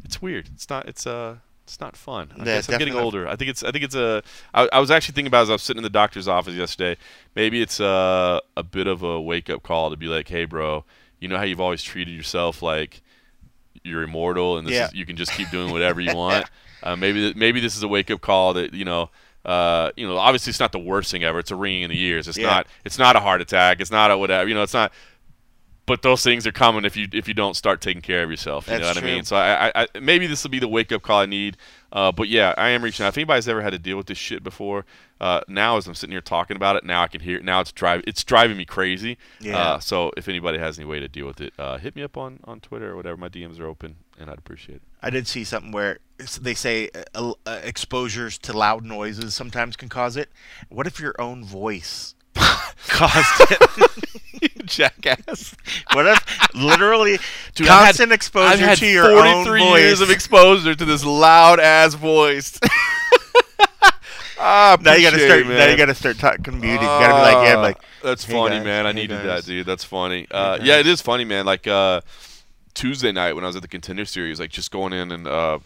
it's weird. It's not. It's uh it's not fun. I yeah, guess I'm getting older. I think it's I think it's a. I, I was actually thinking about as I was sitting in the doctor's office yesterday. Maybe it's a a bit of a wake up call to be like, hey, bro, you know how you've always treated yourself like you're immortal and this yeah. is, you can just keep doing whatever you want. uh, maybe maybe this is a wake up call that you know. Uh, you know, obviously it's not the worst thing ever. It's a ringing in the ears. It's yeah. not. It's not a heart attack. It's not a whatever. You know, it's not but those things are coming if you if you don't start taking care of yourself. You That's know what true. I mean? So I, I, I maybe this will be the wake up call I need. Uh, but yeah, I am reaching out. If anybody's ever had to deal with this shit before, uh, now as I'm sitting here talking about it, now I can hear it. Now it's driving it's driving me crazy. Yeah. Uh, so if anybody has any way to deal with it, uh, hit me up on, on Twitter or whatever. My DMs are open, and I'd appreciate it. I did see something where they say uh, uh, exposures to loud noises sometimes can cause it. What if your own voice caused it. you jackass. what if literally Dude, I've had- constant exposure I've to your own 43 voice? years of exposure to this loud ass voice. ah, now you got to start. it, Now you got to start talking beauty. You got to be like, yeah, Ah, like that's "Hey, funny, guys. man. I Hey, needed guys." that, dude. That's funny. Uh, guys. yeah, it is funny, man. Like uh, Tuesday night when I was at the Contender Series, like just going in and uh,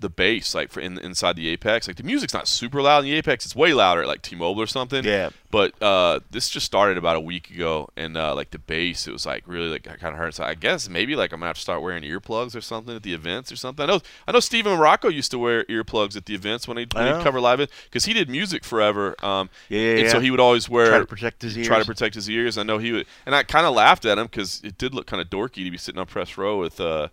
the bass, like for in, inside the Apex, like the music's not super loud in the Apex. It's way louder at like T-Mobile or something. Yeah. But uh, this just started about a week ago, and uh, like the bass, it was like really like I kind of hurt. So I guess maybe like I'm gonna have to start wearing earplugs or something at the events or something. I know I know Steven Marrocco used to wear earplugs at the events when he when Oh. cover live because he did music forever. Um, Yeah, yeah, and so he would always wear try to protect his ears. try to protect his ears. I know he would, and I kind of laughed at him because it did look kind of dorky to be sitting on press row with uh,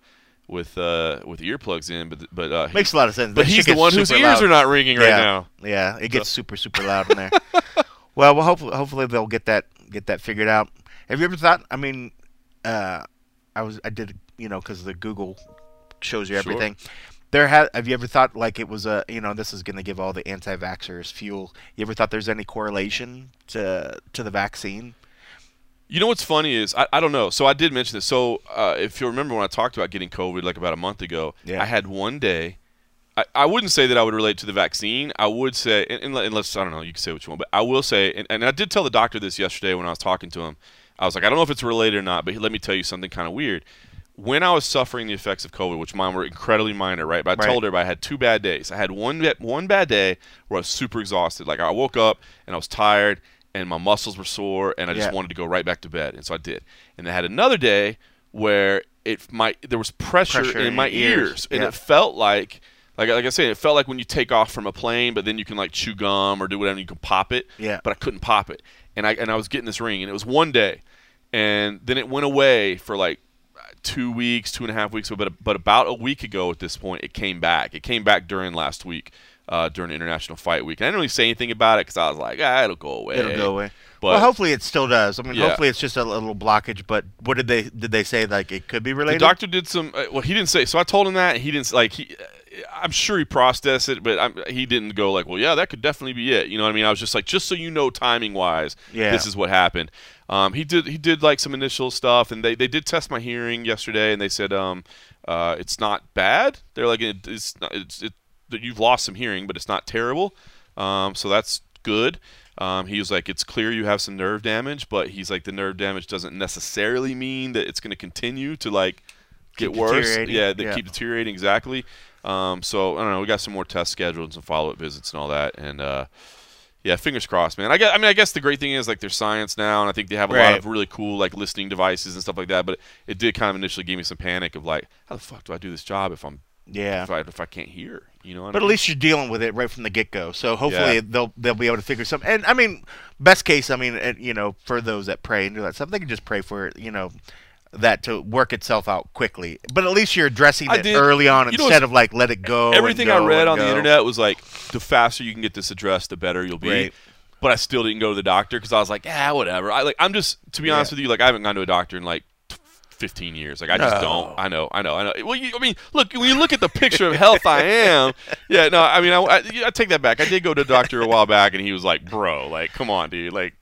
with uh, with earplugs in. But but uh, Makes a lot of sense. but That he's the one whose ears loud. are not ringing right yeah. now. Yeah, it gets super super loud in there. well, well, hopefully, hopefully they'll get that get that figured out. Have you ever thought? I mean, uh, I was I did you know because the Google shows you Sure. everything. There ha- have you ever thought like it was a you know this is going to give all the anti-vaxxers fuel? You ever thought there's any correlation to to the vaccine? You know what's funny is I, I don't know. So I did mention this. So uh, if you remember when I talked about getting COVID like about a month ago, Yeah. I had one day. I, I wouldn't say that I would relate to the vaccine. I would say, unless I don't know, you can say what you want, but I will say, and, and I did tell the doctor this yesterday when I was talking to him. I was like, I don't know if it's related or not, but let me tell you something kind of weird. When I was suffering the effects of COVID, which mine were incredibly minor, right? But I Right. told her I had two bad days. I had one one bad day where I was super exhausted. Like I woke up and I was tired and my muscles were sore and I just Yeah. wanted to go right back to bed, and so I did. And I had another day where it my there was pressure, Pressure in in my ears. ears, and Yeah. it felt like like like I said, it felt like when you take off from a plane, but then you can like chew gum or do whatever, and you can pop it. Yeah. But I couldn't pop it, and I and I was getting this ring, and it was one day, and then it went away for like two weeks, two and a half weeks. But but about a week ago at this point, it came back. It came back during last week. Uh, during International Fight Week, and I didn't really say anything about it because I was like, ah, it'll go away. It'll go away. But well, hopefully it still does. I mean, Yeah. hopefully it's just a little blockage. But what did they did they say like it could be related. The doctor did some. Uh, well, he didn't say. So I told him that he didn't like. He, uh, I'm sure he processed it, but I'm, he didn't go like, well, yeah, that could definitely be it. You know what I mean? I was just like, just so you know, timing wise, Yeah. this is what happened. Um, he did. He did like some initial stuff, and they, they did test my hearing yesterday, and they said um, uh, it's not bad. They're like, it, it's not, it's it, that you've lost some hearing, but it's not terrible. Um, so that's good. Um, he was like, it's clear you have some nerve damage, but he's like, the nerve damage doesn't necessarily mean that it's going to continue to like get Keep worse. Yeah, they Yeah. keep deteriorating exactly. Um, so I don't know. We got some more tests scheduled and some follow up visits and all that. And uh, yeah, fingers crossed, man. I guess, I mean, I guess the great thing is like there's science now, and I think they have a lot of really cool like listening devices and stuff like that. But it did kind of initially give me some panic of like, how the fuck do I do this job if I'm yeah. if I if I can't hear? You know. What But I at least you're dealing with it right from the get go. So hopefully Yeah. they'll they'll be able to figure something. And I mean, best case, I mean, you know, for those that pray and do that stuff, they can just pray for you know that to work itself out quickly. But at least you're addressing it early on you instead of like let it go. everything I read on the internet was like the faster you can get this addressed, the better you'll be. Right. But I still didn't go to the doctor because I was like, yeah, whatever. I like I'm just to be honest Yeah. with you, like I haven't gone to a doctor in like. T- 15 years like i just No. don't i know i know i know well you, i mean look when you look at the picture of health i am yeah no i mean I, I, I take that back i did go to a doctor a while back and he was like bro like come on dude like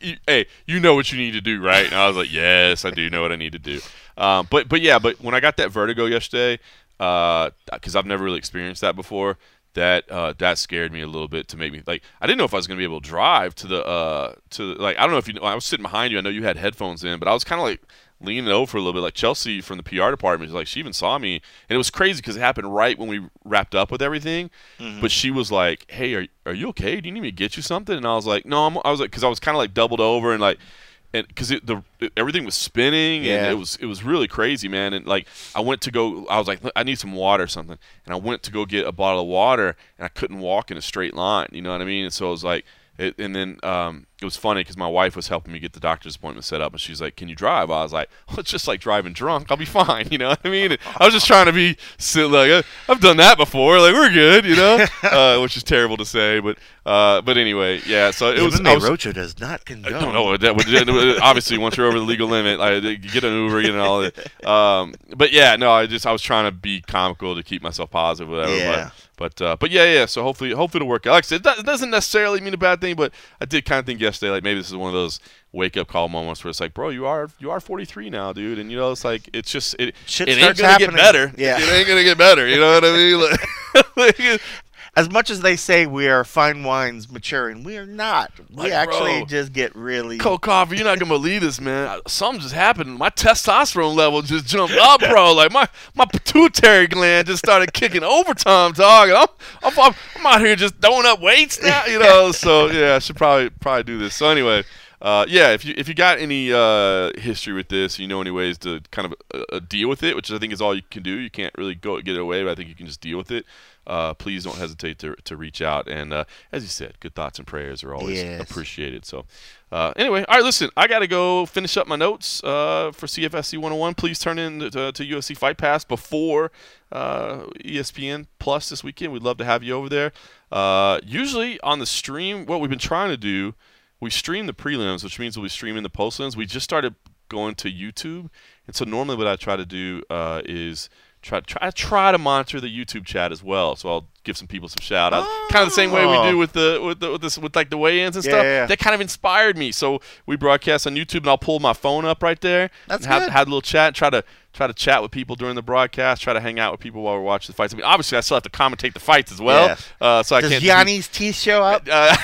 you, hey, you know what you need to do, right? And I was like, yes, I do know what I need to do. Um, but but yeah, but when I got that vertigo yesterday, because I've never really experienced that before, that uh, that scared me a little bit to make me like I didn't know if I was gonna be able to drive to the uh, to like I don't know if you know I was sitting behind you. I know you had headphones in, but I was kind of like leaning over a little bit. Like Chelsea from the PR department, like she even saw me, and it was crazy because it happened right when we wrapped up with everything. Mm-hmm. But she was like, "Hey, are are you okay? Do you need me to get you something?" And I was like, "No, I'm." I was like, because I was kind of like doubled over and like. And because the it, everything was spinning Yeah. and it was it was really crazy, man. And like I went to go, I was like, I need some water or something, and I went to go get a bottle of water, and I couldn't walk in a straight line. You know what I mean? And so I was like, it, and then um, it was funny because my wife was helping me get the doctor's appointment set up, and she's like, "Can you drive?" I was like, "Well, it's just like driving drunk. I'll be fine." You know what I mean? I was just trying to be like uh, I've done that before. Like we're good, you know, uh, which is terrible to say, but uh, but anyway, yeah. So it was. I was Rocha does not condone. I don't know. That would, obviously, once you're over the legal limit, like, get an Uber, you know, all that. Um, but yeah, no, I just I was trying to be comical to keep myself positive, whatever. Yeah. But uh, but yeah, yeah. So hopefully hopefully it'll work out. Like I said, it doesn't necessarily mean a bad thing, but I did kind of think yesterday like maybe this is one of those wake up call moments where it's like, bro, you are you are 43 now, dude, and you know it's like it's just it, Shit it ain't gonna get better. Yeah. it ain't gonna get better. You know what I mean? Like, As much as they say we are fine wines maturing, we are not. We Like, actually bro. just get really. Cold Coffee, you're not gonna believe this, man. Something just happened. My testosterone level just jumped up, bro. Like my my pituitary gland just started kicking overtime, dog. And I'm, I'm I'm I'm out here just throwing up weights now, you know. So yeah, I should probably probably do this. So anyway, uh, yeah, if you if you got any uh, history with this, you know any ways to kind of uh, uh, deal with it, which I think is all you can do. You can't really go get it away, but I think you can just deal with it. Uh, please don't hesitate to, to reach out. And uh, as you said, good thoughts and prayers are always Yes. appreciated. So, uh, anyway, all right, listen, I got to go finish up my notes uh, for CFFC 101. Please turn in to, to UFC Fight Pass before uh, ESPN Plus this weekend. We'd love to have you over there. Uh, usually on the stream, what we've been trying to do, we stream the prelims, which means we'll be streaming the postlims. We just started going to YouTube, and so normally what I try to do uh, is try try I try to monitor the YouTube chat as well. So I'll give some people some shout outs, kind of the same way we do with the with the with, this, with like the weigh-ins and Yeah, stuff. yeah. That kind of inspired me. So we broadcast on YouTube, and I'll pull my phone up right there. That's and have, good. have a little chat. Try to try to chat with people during the broadcast. Try to hang out with people while we're watching the fights. I mean, obviously, I still have to commentate the fights as well. Yeah. Uh, so I can't. Yanni's teeth show up? uh,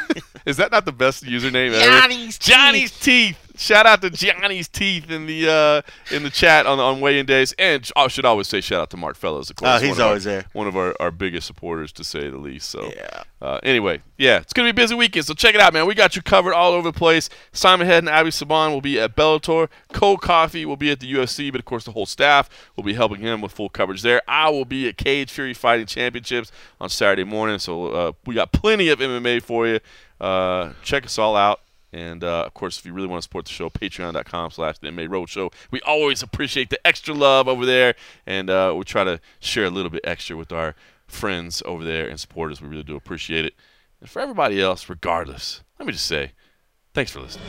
is that not the best username ever? Johnny's teeth. Johnny's teeth. Shout out to Johnny's teeth in the uh, in the chat on on weigh-in days, and I should always say shout out to Mark Fellows, of course. Oh, he's of our- always there. One of our, our biggest supporters, to say the least. So Yeah. uh, anyway, yeah, it's gonna be a busy weekend, so check it out, man. We got you covered all over the place. Simon Head and Abbey Subhan will be at Bellator. Cold Coffee will be at the UFC, but of course the whole staff will be helping him with full coverage there. I will be at Cage Fury Fighting Championships on Saturday morning, so uh, we got plenty of MMA for you. Uh, check us all out. And uh, of course, if you really want to support the show, patreon.com slash the MMA Roadshow. We always appreciate the extra love over there. And uh, we try to share a little bit extra with our friends over there and supporters. We really do appreciate it. And for everybody else, regardless, let me just say thanks for listening.